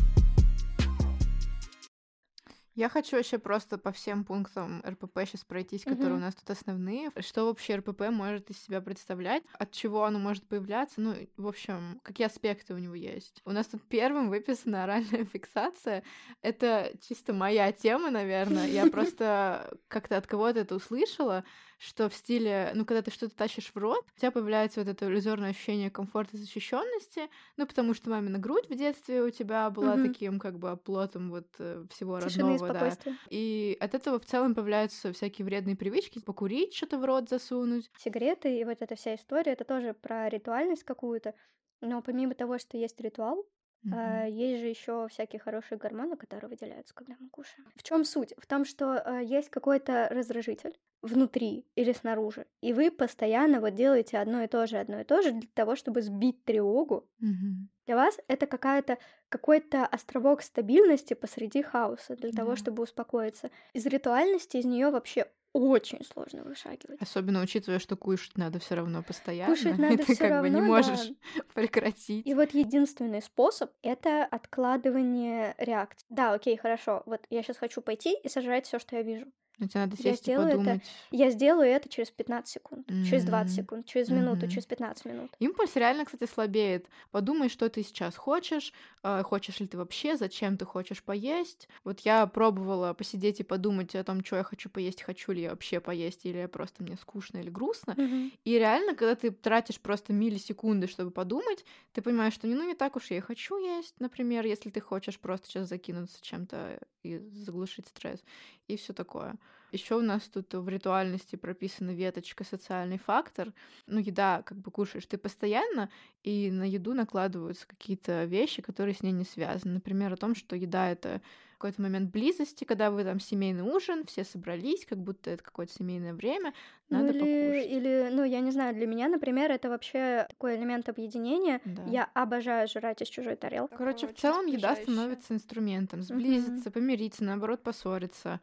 Я хочу еще просто по всем пунктам РПП сейчас пройтись, которые Мгм. у нас тут основные. Что вообще РПП может из себя представлять? От чего оно может появляться? Ну, в общем, какие аспекты у него есть? У нас тут первым выписана оральная фиксация. Это чисто моя тема, наверное. Я просто как-то от кого-то это услышала, что в стиле, ну, когда ты что-то тащишь в рот, у тебя появляется вот это иллюзорное ощущение комфорта и защищенности, ну, потому что мамина грудь в детстве у тебя была Мгм. таким как бы оплотом вот э, всего Тишины и родного, да. спокойствия. И от этого в целом появляются всякие вредные привычки, покурить, что-то в рот засунуть. Сигареты и вот эта вся история, это тоже про ритуальность какую-то. Но помимо того, что есть ритуал, а, Мгм. есть же еще всякие хорошие гормоны, которые выделяются, когда мы кушаем. В чем суть? В том, что а, есть какой-то раздражитель внутри или снаружи, и вы постоянно вот делаете одно и то же, одно и то же для того, чтобы сбить тревогу. Мгм. Для вас это какая-то какой-то островок стабильности посреди хаоса для того, Да. чтобы успокоиться. Из ритуальности из нее вообще очень сложно вышагивать. Особенно учитывая, что кушать надо все равно постоянно. Кушать надо всё как бы не равно, можешь да. прекратить. И вот единственный способ — это откладывание реакции. Да, окей, хорошо. Вот я сейчас хочу пойти и сожрать все, что я вижу. Но тебе надо Я сесть и сделаю это. подумать. Я сделаю это через 15 секунд, через 20 М, секунд, через минуту, мгм. через 15 минут. Импульс реально, кстати, слабеет. Подумай, что ты сейчас хочешь, э, хочешь ли ты вообще, зачем ты хочешь поесть. Вот я пробовала посидеть и подумать о том, что я хочу поесть, хочу ли я вообще поесть, или просто мне скучно или грустно. Мгм. И реально, когда ты тратишь просто миллисекунды, чтобы подумать, ты понимаешь, что ну не так уж я и хочу есть, например, если ты хочешь просто сейчас закинуться чем-то и заглушить стресс, и все такое. Еще у нас тут в ритуальности прописана веточка социальный фактор. Ну, еда, как бы кушаешь ты постоянно, и на еду накладываются какие-то вещи, которые с ней не связаны. Например, о том, что еда это какой-то момент близости, когда вы там семейный ужин, все собрались, как будто это какое-то семейное время, Ну надо или, покушать. или, ну я не знаю, для меня, например, это вообще такой элемент объединения. Да. Я обожаю жрать из чужой тарелки. Короче, в целом еда становится инструментом. Сблизиться, помириться, наоборот, поссориться,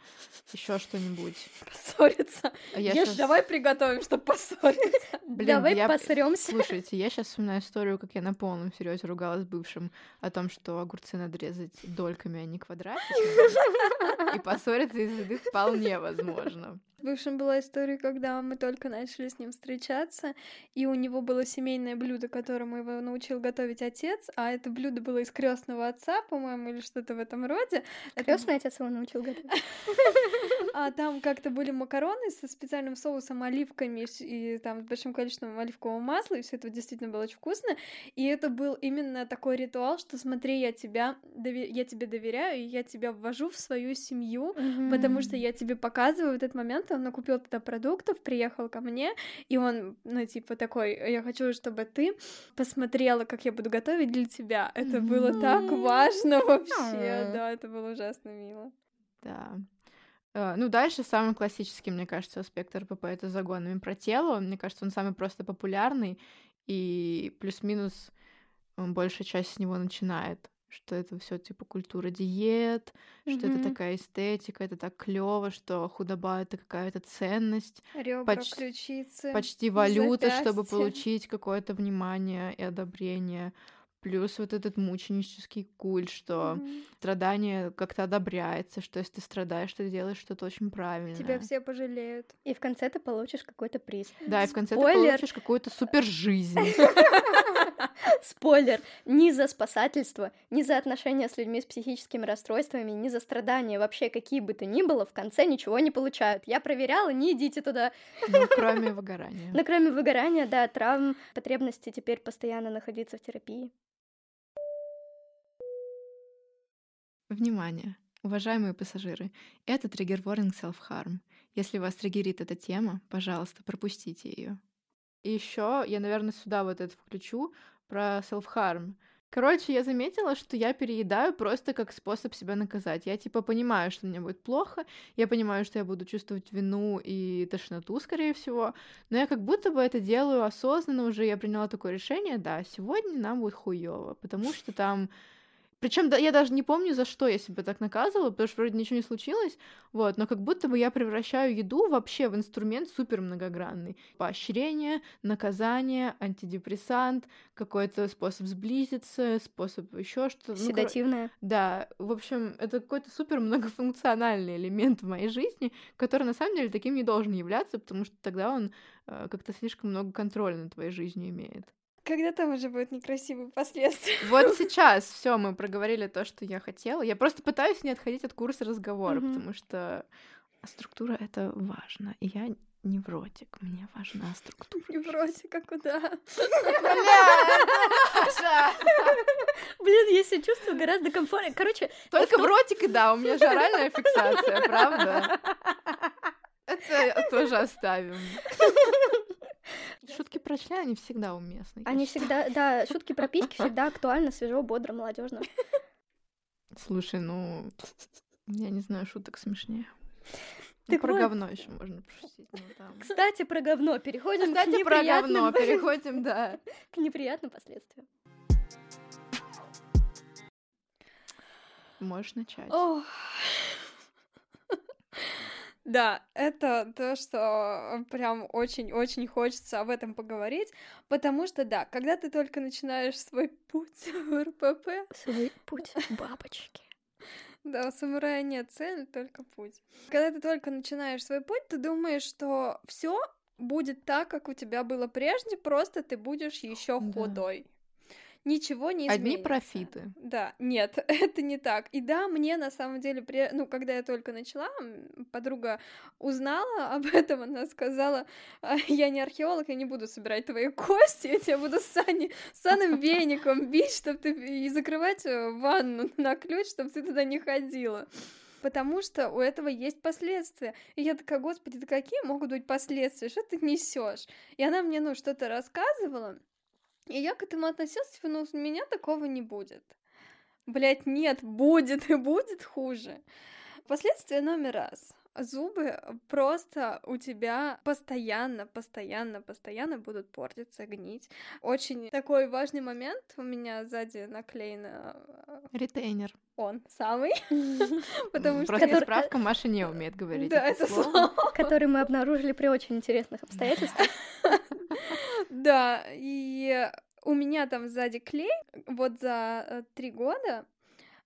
еще что-нибудь. Поссориться. А я Ешь, щас- давай приготовим, чтобы поссориться. Блин, Давай я- посрёмся. Слушайте, я сейчас вспоминаю историю, как я на полном серьезе ругалась с бывшим о том, что огурцы надо резать дольками, а не квадратиками. И поссориться из еды вполне возможно. Бывшим была история, когда мы только начали с ним встречаться, и у него было семейное блюдо, которому его научил готовить отец, а это блюдо было из крестного отца, по-моему, или что-то в этом роде. Это Крестный отец его научил готовить. А там как-то были макароны со специальным соусом, оливками и там с большим количеством оливкового масла, и все это действительно было очень вкусно. И это был именно такой ритуал, что смотри, я тебя, я тебе доверяю, и я тебя ввожу в свою семью, потому что я тебе показываю в этот момент, он накупил туда продуктов, приехал ко мне, и он, ну, типа такой, я хочу, чтобы ты посмотрела, как я буду готовить для тебя. Это было так важно вообще, да, это было ужасно мило. Да. Э, Ну, дальше самый классический, мне кажется, аспект РПП — это загонами про тело. Мне кажется, он самый просто популярный, и плюс-минус большая часть с него начинает. Что это все типа культура диет, что это такая эстетика, это так клево, что худоба это какая-то ценность, Ребра, Поч- ключицы. почти валюта, чтобы запястья. получить какое-то внимание и одобрение. Плюс вот этот мученический культ, что Мгм. страдание как-то одобряется, что если ты страдаешь, ты делаешь что-то очень правильное. Тебя все пожалеют. И в конце ты получишь какой-то приз. Да, и в конце ты получишь какую-то супер жизнь. Спойлер! Ни за спасательство, ни за отношения с людьми с психическими расстройствами, ни за страдания, вообще какие бы то ни было, в конце ничего не получают. Я проверяла, не идите туда. Ну, кроме выгорания. Но кроме выгорания, да, травм, потребности теперь постоянно находиться в терапии. Внимание! Уважаемые пассажиры, это триггер warning self-harm. Если вас триггерит эта тема, пожалуйста, пропустите ее. И еще я, наверное, сюда вот это включу про self-harm. Короче, я заметила, что я переедаю просто как способ себя наказать. Я типа понимаю, что мне будет плохо, я понимаю, что я буду чувствовать вину и тошноту, скорее всего, но я как будто бы это делаю осознанно уже. Я приняла такое решение, да, сегодня нам будет хуево, потому что там причем да, я даже не помню, за что я себя так наказывала, потому что вроде ничего не случилось, вот, но как будто бы я превращаю еду вообще в инструмент супер многогранный. Поощрение, наказание, антидепрессант, какой-то способ сблизиться, способ еще что-то. Ну, коро- Седативная. да, в общем, это какой-то супер многофункциональный элемент в моей жизни, который на самом деле таким не должен являться, потому что тогда он э, как-то слишком много контроля над твоей жизнью имеет. Когда там уже будут некрасивые последствия? Вот сейчас все, мы проговорили то, что я хотела. Я просто пытаюсь не отходить от курса разговора, Мгм. потому что структура это важно. И я невротик, мне важна структура. Не брось, а куда? Блин, я себя чувствую гораздо комфортнее. Короче, Только в ротике, да, у меня же оральная фиксация, правда? Это тоже оставим. Шутки про член, они всегда уместны. они всегда, да, шутки про письки всегда актуально, свежо, бодро, молодежно. Слушай, ну, я не знаю шуток смешнее. Ну, Так про вот. говно еще можно пошутить. ну, там. Кстати, про говно. Переходим к Кстати, про говно. неприятным, Переходим, да. к неприятным последствиям. Можешь начать. Ох. Да, это то, что прям очень-очень хочется об этом поговорить, потому что, да, когда ты только начинаешь свой путь в РПП, Свой путь бабочки. да, у самурая нет цели, только путь. Когда ты только начинаешь свой путь, ты думаешь, что все будет так, как у тебя было прежде, просто ты будешь еще Да. худой. Ничего не изменится. Одни профиты. Да, нет, это не так. И да, мне на самом деле, при... ну, когда я только начала, подруга узнала об этом, она сказала, «А, я не археолог, я не буду собирать твои кости, я тебя буду сани... санным веником бить, чтобы ты и закрывать э, ванну на ключ, чтобы ты туда не ходила. Потому что у этого есть последствия. И я такая, господи, да какие могут быть последствия? Что ты несешь? И она мне, ну, что-то рассказывала, и я к этому относилась, типа, ну, у меня такого не будет. Блять, нет, будет и будет хуже. Последствия номер раз. Зубы просто у тебя постоянно, постоянно, постоянно будут портиться, гнить. Очень такой важный момент у меня сзади наклеено э, Ретейнер. он самый, потому что Просто справка, Маша не умеет говорить да, это слово. Который мы обнаружили при очень интересных обстоятельствах. Да, и у меня там сзади клей, вот за э, три года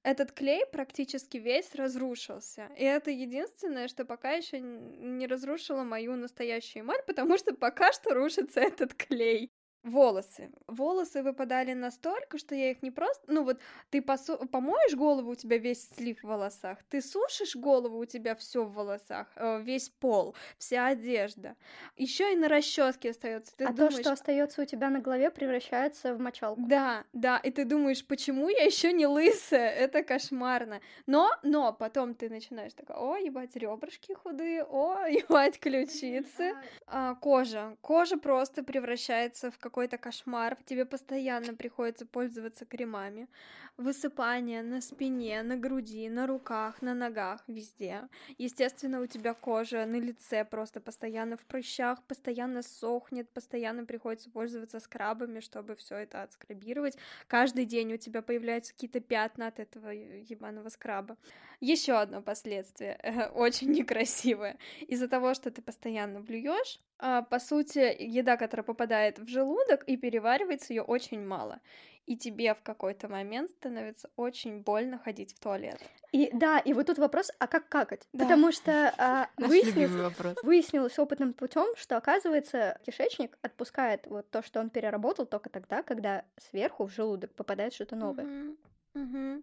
этот клей практически весь разрушился. И это единственное, что пока еще не разрушило мою настоящую эмаль, потому что пока что рушится этот клей. Волосы. Волосы выпадали настолько, что я их не просто... Ну вот, ты посу- помоешь голову, у тебя весь слив в волосах, ты сушишь голову, у тебя все в волосах, э, весь пол, вся одежда. Еще и на расческе остается. Ты а думаешь, то, что остается у тебя на голове, превращается в мочалку. да, да, и ты думаешь, почему я еще не лысая? Это кошмарно. Но, но потом ты начинаешь такая, о, ебать, ребрышки худые, о, ебать, ключицы. А, кожа. Кожа просто превращается в какой какой-то кошмар, тебе постоянно приходится пользоваться кремами, высыпание на спине, на груди, на руках, на ногах, везде. Естественно, у тебя кожа на лице просто постоянно в прыщах, постоянно сохнет, постоянно приходится пользоваться скрабами, чтобы все это отскрабировать. Каждый день у тебя появляются какие-то пятна от этого ебаного скраба. Еще одно последствие, очень некрасивое. Из-за того, что ты постоянно блюешь, а, по сути, еда, которая попадает в желудок и переваривается, ее очень мало. И тебе в какой-то момент становится очень больно ходить в туалет. И да, и вот тут вопрос, а как какать? Да. Потому что а, выяснилось, выяснилось опытным путем, что оказывается кишечник отпускает вот то, что он переработал только тогда, когда сверху в желудок попадает что-то новое. Угу. Угу.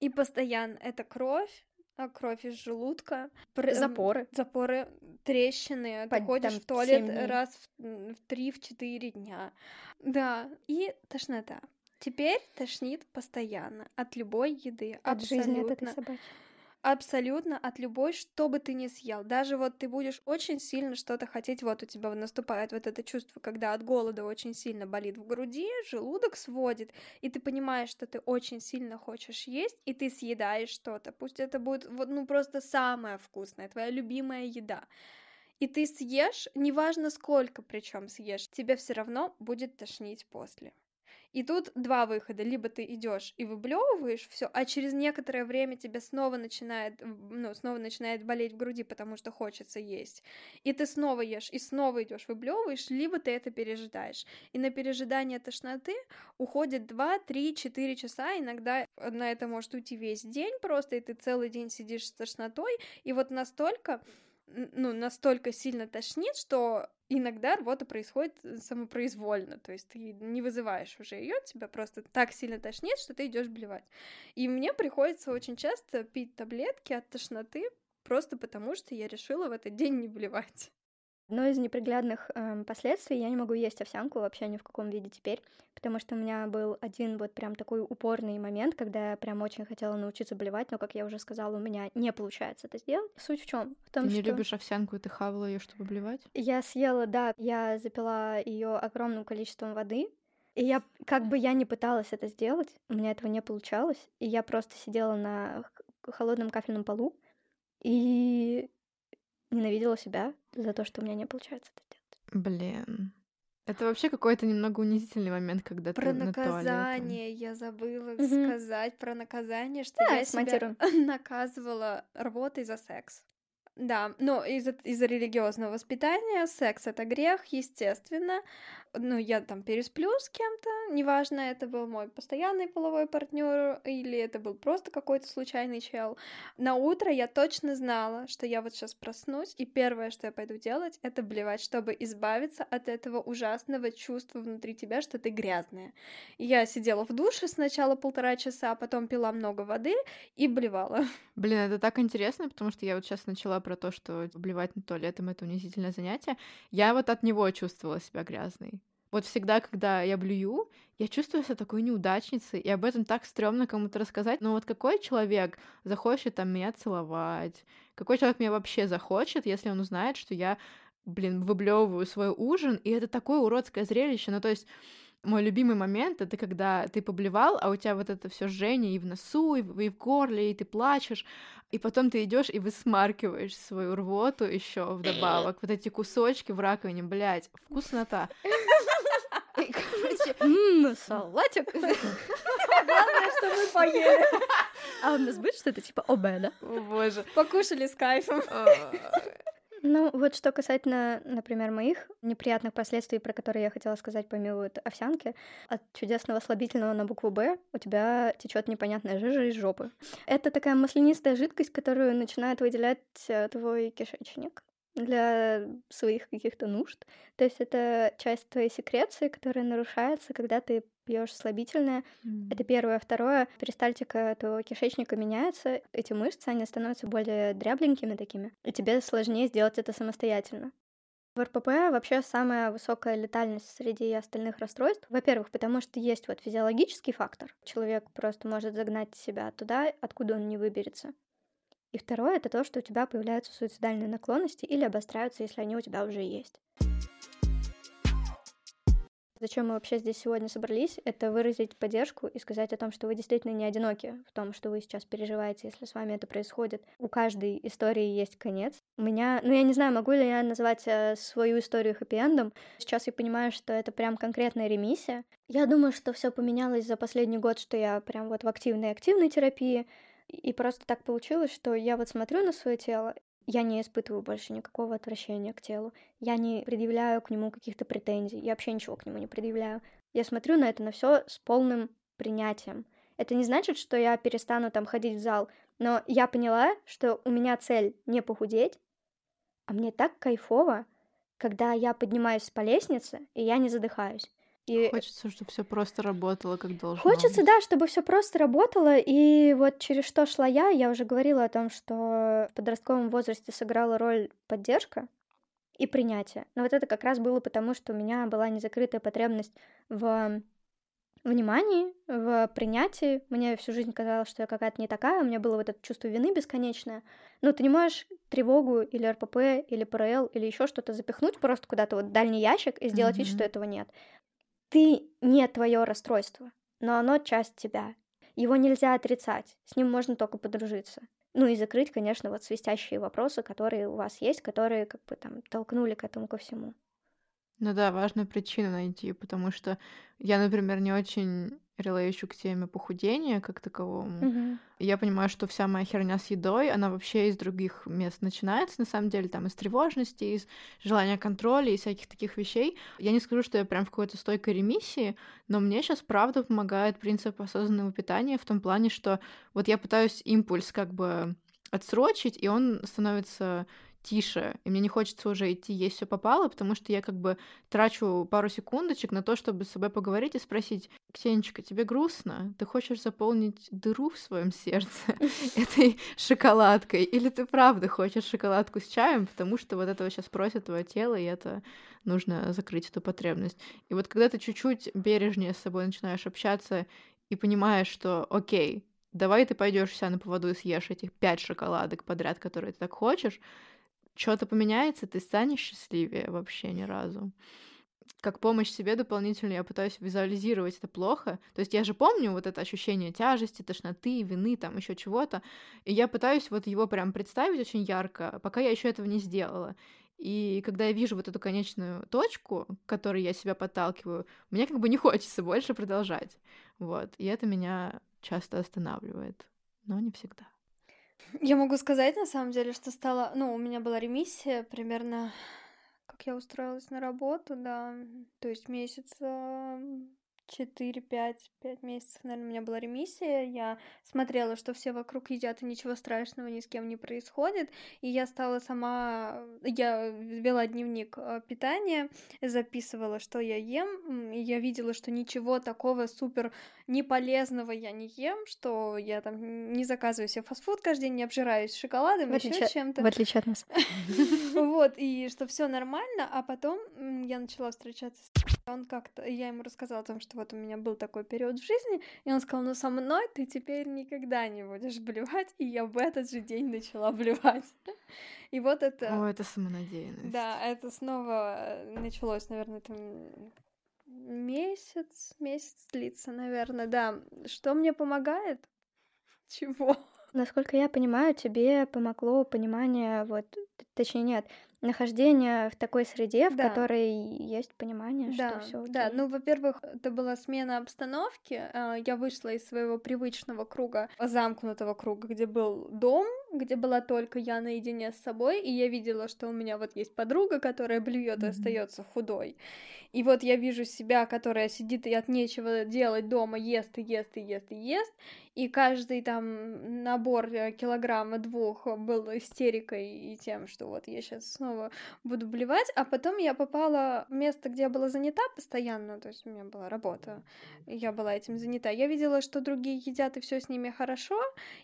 И постоянно это кровь, кровь из желудка. Запоры. Запоры, трещины. По, Ты ходишь в туалет раз в три-четыре дня. Да, и тошнота. Теперь тошнит постоянно от любой еды. От абсолютно. жизни от этой собаки. Абсолютно от любой, что бы ты ни съел. Даже вот ты будешь очень сильно что-то хотеть, вот у тебя наступает вот это чувство, когда от голода очень сильно болит в груди, желудок сводит, и ты понимаешь, что ты очень сильно хочешь есть, и ты съедаешь что-то. Пусть это будет вот, ну просто самое вкусное, твоя любимая еда. И ты съешь, неважно сколько причем съешь, тебе все равно будет тошнить после. И тут два выхода. Либо ты идешь и выблевываешь все, а через некоторое время тебе снова начинает, ну, снова начинает болеть в груди, потому что хочется есть. И ты снова ешь, и снова идешь, выблевываешь, либо ты это пережидаешь. И на пережидание тошноты уходит 2, 3, 4 часа, иногда на это может уйти весь день просто, и ты целый день сидишь с тошнотой, и вот настолько ну, настолько сильно тошнит, что иногда рвота происходит самопроизвольно, то есть ты не вызываешь уже ее, тебя просто так сильно тошнит, что ты идешь блевать. И мне приходится очень часто пить таблетки от тошноты, просто потому что я решила в этот день не блевать. Одно из неприглядных э, последствий я не могу есть овсянку вообще ни в каком виде теперь, потому что у меня был один вот прям такой упорный момент, когда я прям очень хотела научиться блевать, но, как я уже сказала, у меня не получается это сделать. Суть в чем? В том, ты не что... любишь овсянку, и ты хавала ее, чтобы блевать? Я съела, да, я запила ее огромным количеством воды, и я, как бы я не пыталась это сделать, у меня этого не получалось, и я просто сидела на холодном кафельном полу, и ненавидела себя за то, что у меня не получается это делать. Блин. Это вообще какой-то немного унизительный момент, когда про ты наказание на я забыла mm-hmm. сказать про наказание, что да, я себя наказывала работой за секс. Да, но из-за из религиозного воспитания секс это грех, естественно. Ну, я там пересплю с кем-то, неважно, это был мой постоянный половой партнер или это был просто какой-то случайный чел. На утро я точно знала, что я вот сейчас проснусь, и первое, что я пойду делать, это блевать, чтобы избавиться от этого ужасного чувства внутри тебя, что ты грязная. Я сидела в душе сначала полтора часа, а потом пила много воды и блевала. Блин, это так интересно, потому что я вот сейчас начала про то, что блевать на туалетом — это унизительное занятие, я вот от него чувствовала себя грязной. Вот всегда, когда я блюю, я чувствую себя такой неудачницей, и об этом так стрёмно кому-то рассказать. Но вот какой человек захочет там меня целовать? Какой человек меня вообще захочет, если он узнает, что я, блин, выблевываю свой ужин, и это такое уродское зрелище. Ну, то есть мой любимый момент это когда ты поблевал, а у тебя вот это все жжение и в носу, и в, и в горле, и ты плачешь, и потом ты идешь и высмаркиваешь свою рвоту еще вдобавок. Вот эти кусочки в раковине, блядь, вкуснота. Ммм, салатик. Главное, что мы поели. А у нас будет что-то типа обеда? О боже. Покушали с кайфом. Ну, вот что касательно, например, моих неприятных последствий, про которые я хотела сказать помимо вот овсянки, от чудесного слабительного на букву «Б» у тебя течет непонятная жижа из жопы. Это такая маслянистая жидкость, которую начинает выделять э, твой кишечник для своих каких-то нужд. То есть это часть твоей секреции, которая нарушается, когда ты пьешь слабительное. Mm. Это первое. Второе, перистальтика твоего кишечника меняется. Эти мышцы, они становятся более дрябленькими такими, и тебе сложнее сделать это самостоятельно. В РПП вообще самая высокая летальность среди остальных расстройств. Во-первых, потому что есть вот физиологический фактор. Человек просто может загнать себя туда, откуда он не выберется. И второе — это то, что у тебя появляются суицидальные наклонности или обостряются, если они у тебя уже есть. Зачем мы вообще здесь сегодня собрались? Это выразить поддержку и сказать о том, что вы действительно не одиноки в том, что вы сейчас переживаете, если с вами это происходит. У каждой истории есть конец. У меня, ну я не знаю, могу ли я назвать э, свою историю хэппи-эндом. Сейчас я понимаю, что это прям конкретная ремиссия. Я думаю, что все поменялось за последний год, что я прям вот в активной-активной терапии. И просто так получилось, что я вот смотрю на свое тело, я не испытываю больше никакого отвращения к телу. Я не предъявляю к нему каких-то претензий. Я вообще ничего к нему не предъявляю. Я смотрю на это на все с полным принятием. Это не значит, что я перестану там ходить в зал, но я поняла, что у меня цель не похудеть, а мне так кайфово, когда я поднимаюсь по лестнице, и я не задыхаюсь. И Хочется, чтобы все просто работало, как должно. Хочется, да, чтобы все просто работало. И вот через что шла я, я уже говорила о том, что в подростковом возрасте сыграла роль поддержка и принятие. Но вот это как раз было потому, что у меня была незакрытая потребность в внимании, в принятии. Мне всю жизнь казалось, что я какая-то не такая, у меня было вот это чувство вины бесконечное. Но ты не можешь тревогу или РПП, или ПРЛ, или еще что-то запихнуть просто куда-то вот в дальний ящик и сделать mm-hmm. вид, что этого нет ты не твое расстройство, но оно часть тебя. Его нельзя отрицать, с ним можно только подружиться. Ну и закрыть, конечно, вот свистящие вопросы, которые у вас есть, которые как бы там толкнули к этому ко всему. Ну да, важно причину найти, потому что я, например, не очень релейщу к теме похудения как таковому. И я понимаю, что вся моя херня с едой, она вообще из других мест начинается, на самом деле, там из тревожности, из желания контроля и всяких таких вещей. Я не скажу, что я прям в какой-то стойкой ремиссии, но мне сейчас правда помогает принцип осознанного питания в том плане, что вот я пытаюсь импульс как бы отсрочить, и он становится тише, и мне не хочется уже идти есть все попало, потому что я как бы трачу пару секундочек на то, чтобы с собой поговорить и спросить, Ксенечка, тебе грустно? Ты хочешь заполнить дыру в своем сердце этой шоколадкой? Или ты правда хочешь шоколадку с чаем, потому что вот этого сейчас просит твое тело, и это нужно закрыть эту потребность. И вот когда ты чуть-чуть бережнее с собой начинаешь общаться и понимаешь, что окей, давай ты пойдешь вся на поводу и съешь этих пять шоколадок подряд, которые ты так хочешь, что-то поменяется, ты станешь счастливее вообще ни разу. Как помощь себе дополнительно я пытаюсь визуализировать это плохо. То есть я же помню вот это ощущение тяжести, тошноты, вины, там еще чего-то. И я пытаюсь вот его прям представить очень ярко, пока я еще этого не сделала. И когда я вижу вот эту конечную точку, к которой я себя подталкиваю, мне как бы не хочется больше продолжать. Вот. И это меня часто останавливает, но не всегда. Я могу сказать, на самом деле, что стало... Ну, у меня была ремиссия примерно... Как я устроилась на работу, да. То есть месяца 4, 5, 5 месяцев, наверное, у меня была ремиссия. Я смотрела, что все вокруг едят, и ничего страшного ни с кем не происходит. И я стала сама... Я вела дневник э, питания, записывала, что я ем. И я видела, что ничего такого супер неполезного я не ем, что я там не заказываю себе фастфуд каждый день, не обжираюсь шоколадом, еще чем-то. В отличие от нас. Вот, и что все нормально, а потом я начала встречаться с он как-то, я ему рассказала о том, что вот у меня был такой период в жизни, и он сказал, ну со мной ты теперь никогда не будешь блевать, и я в этот же день начала блевать. И вот это... О, это самонадеянность. Да, это снова э, началось, наверное, там месяц, месяц длится, наверное, да. Что мне помогает? Чего? Насколько я понимаю, тебе помогло понимание, вот, точнее нет, нахождение в такой среде, в Да. которой есть понимание, что Да, все да. Ну, во-первых, это была смена обстановки. а, Я вышла из своего привычного круга, замкнутого круга, где был дом, где была только я наедине с собой, и я видела, что у меня вот есть подруга, которая блюет и остается худой. И вот я вижу себя, которая сидит и от нечего делать дома, ест и ест и ест и ест, и каждый там набор э, килограмма двух был истерикой и тем, что вот я сейчас снова буду блевать, а потом я попала в место, где я была занята постоянно, то есть у меня была работа, я была этим занята. Я видела, что другие едят, и все с ними хорошо,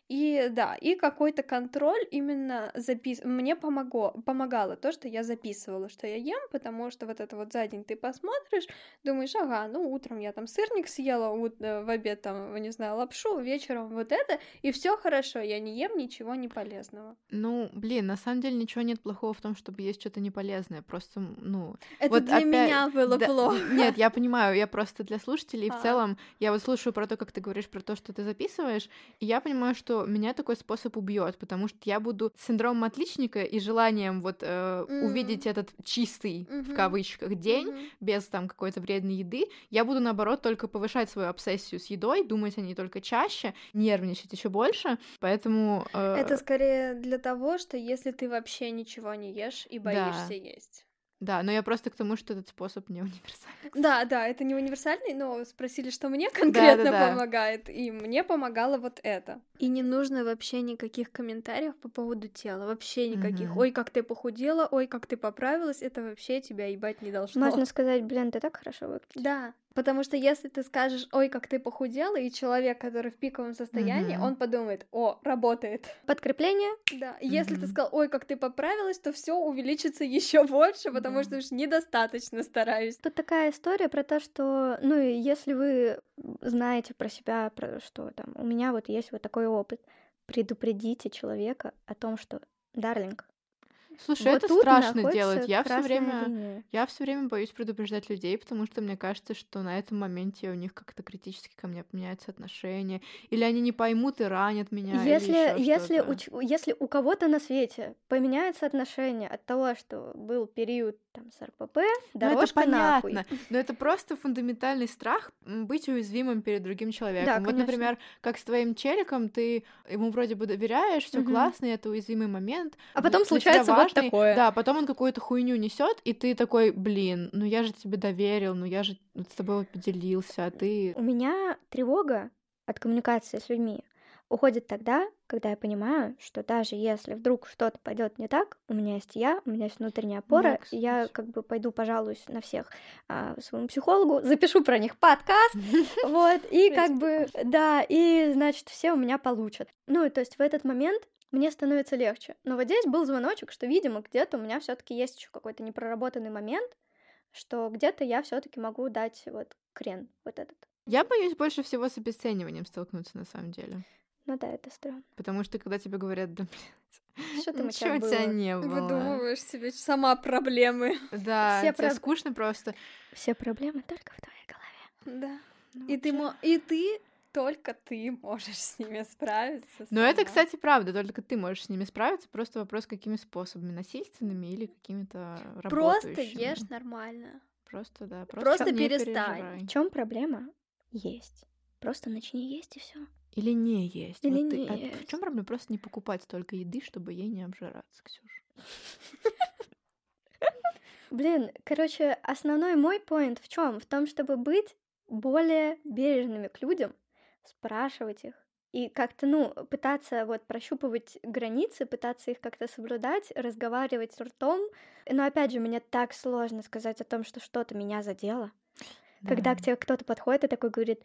и да, и какой-то контроль именно запис... Мне помогло, помогало то, что я записывала, что я ем, потому что вот это вот за день ты посмотришь, думаешь, ага, ну утром я там сырник съела, э, в обед там, не знаю, лапшу, вечером вот это, и все хорошо, я не ем ничего не полезного. Ну, блин, на самом деле ничего не нет плохого в том, чтобы есть что-то неполезное. Просто, ну... Это вот для опять- меня было да, плохо. Нет, я понимаю, я просто для слушателей А. в целом, я вот слушаю про то, как ты говоришь про то, что ты записываешь, и я понимаю, что меня такой способ убьет, потому что я буду с синдромом отличника и желанием вот э, М. увидеть этот чистый, в Мгм. кавычках, день, Мгм. без там какой-то вредной еды, я буду наоборот только повышать свою обсессию с едой, думать о ней только чаще, нервничать еще больше, поэтому э, Это скорее для того, что если ты вообще ничего не ешь и боишься есть. да, но я просто к тому, что этот способ не универсальный. Да, да, это не универсальный, но спросили, что мне конкретно да. помогает, и мне помогало вот это. И не нужно вообще никаких комментариев по поводу тела, вообще никаких. Мгм. Ой, как ты похудела, ой, как ты поправилась, это вообще тебя ебать не должно. Можно сказать, блин, ты так хорошо выглядишь. Да, потому что если ты скажешь, ой, как ты похудела, и человек, который в пиковом состоянии, Мгм. он подумает, о, работает. Подкрепление Да, и если ты сказал, ой, как ты поправилась, то все увеличится еще больше, потому Да. что уж недостаточно стараюсь. Тут такая история про то, что, ну, если вы знаете про себя, про что там, у меня вот есть вот такой опыт, предупредите человека о том, что, дарлинг, Слушай, вот это страшно делать. Я все время линия. Я все время боюсь предупреждать людей, потому что мне кажется, что на этом моменте у них как-то критически ко мне поменяются отношения, или они не поймут и ранят меня. Если, если, у, если у кого-то на свете поменяется отношение от того, что был период там с РПП, Ну, это дорожка нахуй. понятно, но это просто фундаментальный страх быть уязвимым перед другим человеком. Да, вот, конечно. например, как с твоим челиком, ты ему вроде бы доверяешь, все Мгм. классно, и это уязвимый момент. А потом случается вот важный. такое. Да, потом он какую-то хуйню несет, и ты такой, блин, ну я же тебе доверил, ну я же с тобой вот поделился, а ты У меня тревога от коммуникации с людьми уходит тогда, когда я понимаю, что даже если вдруг что-то пойдет не так, у меня есть я, у меня есть внутренняя опора, и я как бы пойду пожалуюсь на всех а, своему психологу, запишу про них подкаст, вот, и как бы, да, и, значит, все у меня получат. Ну, то есть в этот момент мне становится легче. Но вот здесь был звоночек, что, видимо, где-то у меня все таки есть еще какой-то непроработанный момент, что где-то я все таки могу дать вот крен вот этот. Я боюсь больше всего с обесцениванием столкнуться на самом деле. Ну да, это странно. Потому что когда тебе говорят, да, блядь, Что там ничего у тебя было? не было. Выдумываешь себе сама проблемы. Да, Все тебе проб- скучно просто. Все проблемы только в твоей голове. Да. Ну, И ты, вообще. и ты, только ты можешь с ними справиться. Но это, сама. кстати, правда, только ты можешь с ними справиться. Просто вопрос, какими способами, насильственными или какими-то Просто ешь нормально. Просто, да. Просто, Просто перестань. В чем проблема? Есть. Просто начни есть и все. Или не есть. Или Вот ты- не а есть. В чем проблема? Просто не покупать столько еды, чтобы ей не обжираться, Ксюша. Блин, короче, основной мой поинт в чем? В том, чтобы быть более бережными к людям, спрашивать их и как-то, ну, пытаться вот прощупывать границы, пытаться их как-то соблюдать, разговаривать ртом. Но опять же, мне так сложно сказать о том, что что-то меня задело. Когда к тебе кто-то подходит и такой говорит,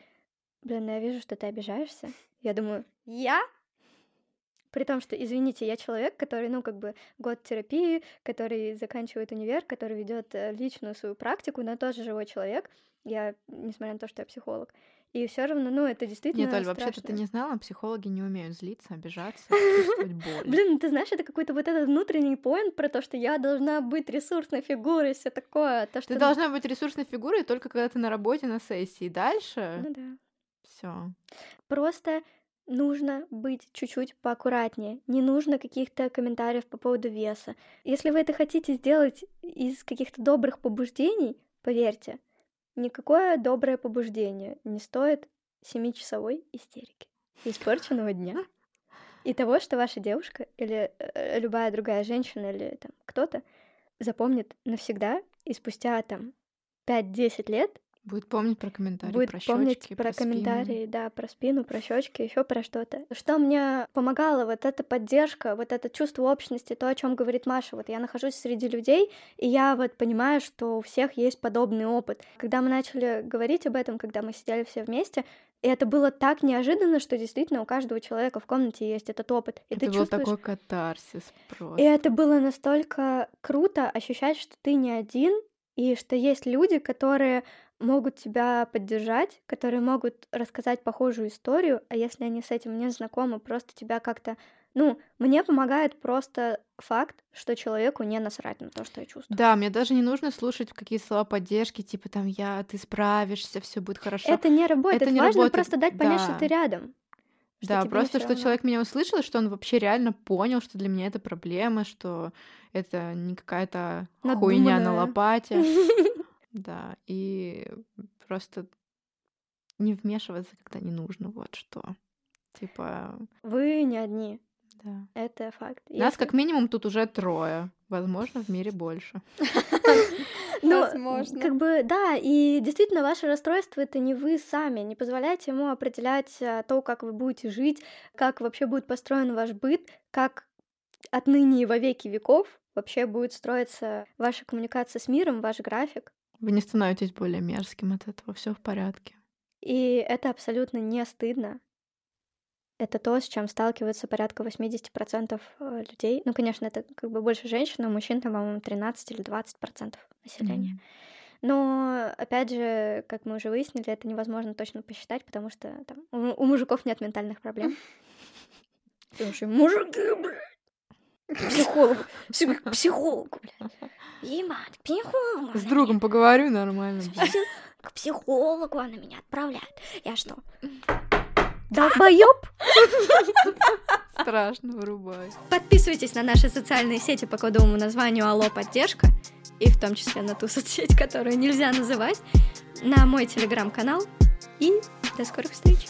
блин, ну я вижу, что ты обижаешься. Я думаю, я? При том, что, извините, я человек, который, ну, как бы год терапии, который заканчивает универ, который ведет э, личную свою практику, но тоже живой человек. Я, несмотря на то, что я психолог. И все равно, ну, это действительно Нет, Оль, вообще-то ты не знала, психологи не умеют злиться, обижаться, чувствовать боль. Блин, ты знаешь, это какой-то вот этот внутренний поинт про то, что я должна быть ресурсной фигурой, все такое. То, что... Ты должна быть ресурсной фигурой только когда ты на работе, на сессии. Дальше Ну да. все. Просто нужно быть чуть-чуть поаккуратнее. Не нужно каких-то комментариев по поводу веса. Если вы это хотите сделать из каких-то добрых побуждений, поверьте, никакое доброе побуждение не стоит семичасовой истерики испорченного дня. И того, что ваша девушка или э, любая другая женщина или там кто-то запомнит навсегда и спустя там 5-10 лет Будет помнить про комментарии, будет про помнить щёчки, про, спину. комментарии, да, про спину, про щечки, еще про что-то. Что мне помогало, вот эта поддержка, вот это чувство общности, то, о чем говорит Маша. Вот я нахожусь среди людей, и я вот понимаю, что у всех есть подобный опыт. Когда мы начали говорить об этом, когда мы сидели все вместе, и это было так неожиданно, что действительно у каждого человека в комнате есть этот опыт. И Это ты был чувствуешь... такой катарсис просто. И это было настолько круто ощущать, что ты не один, и что есть люди, которые могут тебя поддержать, которые могут рассказать похожую историю, а если они с этим не знакомы, просто тебя как-то Ну, мне помогает просто факт, что человеку не насрать на то, что я чувствую. Да, мне даже не нужно слушать какие-то слова поддержки, типа там я, ты справишься, все будет хорошо. Это не работает. Это не Важно работает, просто дать понять, что да. ты рядом. что Да, просто что равно. человек меня услышал, и что он вообще реально понял, что для меня это проблема, что это не какая-то хуйня на лопате. Да, и просто не вмешиваться, когда не нужно, вот что. Типа, Вы не одни. да. Это факт. Нас Если- как минимум тут уже трое. Возможно, в мире больше. Ну, Возможно. Как бы, да, и действительно, ваше расстройство это не вы сами. Не позволяйте ему определять а, то, как вы будете жить, как вообще будет построен ваш быт, как отныне и во веки веков вообще будет строиться ваша коммуникация с миром, ваш график. Вы не становитесь более мерзким от этого, все в порядке. И это абсолютно не стыдно. Это то, с чем сталкиваются порядка 80% э, людей. Ну, конечно, это как бы больше женщин, а мужчин там, по-моему, 13 или 20% населения. Мгм. Но, опять же, как мы уже выяснили, это невозможно точно посчитать, потому что там, у, у мужиков нет ментальных проблем. Что мужики, блядь, к психологу, пси- к психологу, блядь. Ебать, к психологу. С другом поговорю нормально. К психологу она меня отправляет. Я что? Долбоёб? Страшно, вырубай. Подписывайтесь на наши социальные сети по кодовому названию Алло Поддержка, и в том числе на ту соцсеть, которую нельзя называть, на мой телеграм-канал, и до скорых встреч!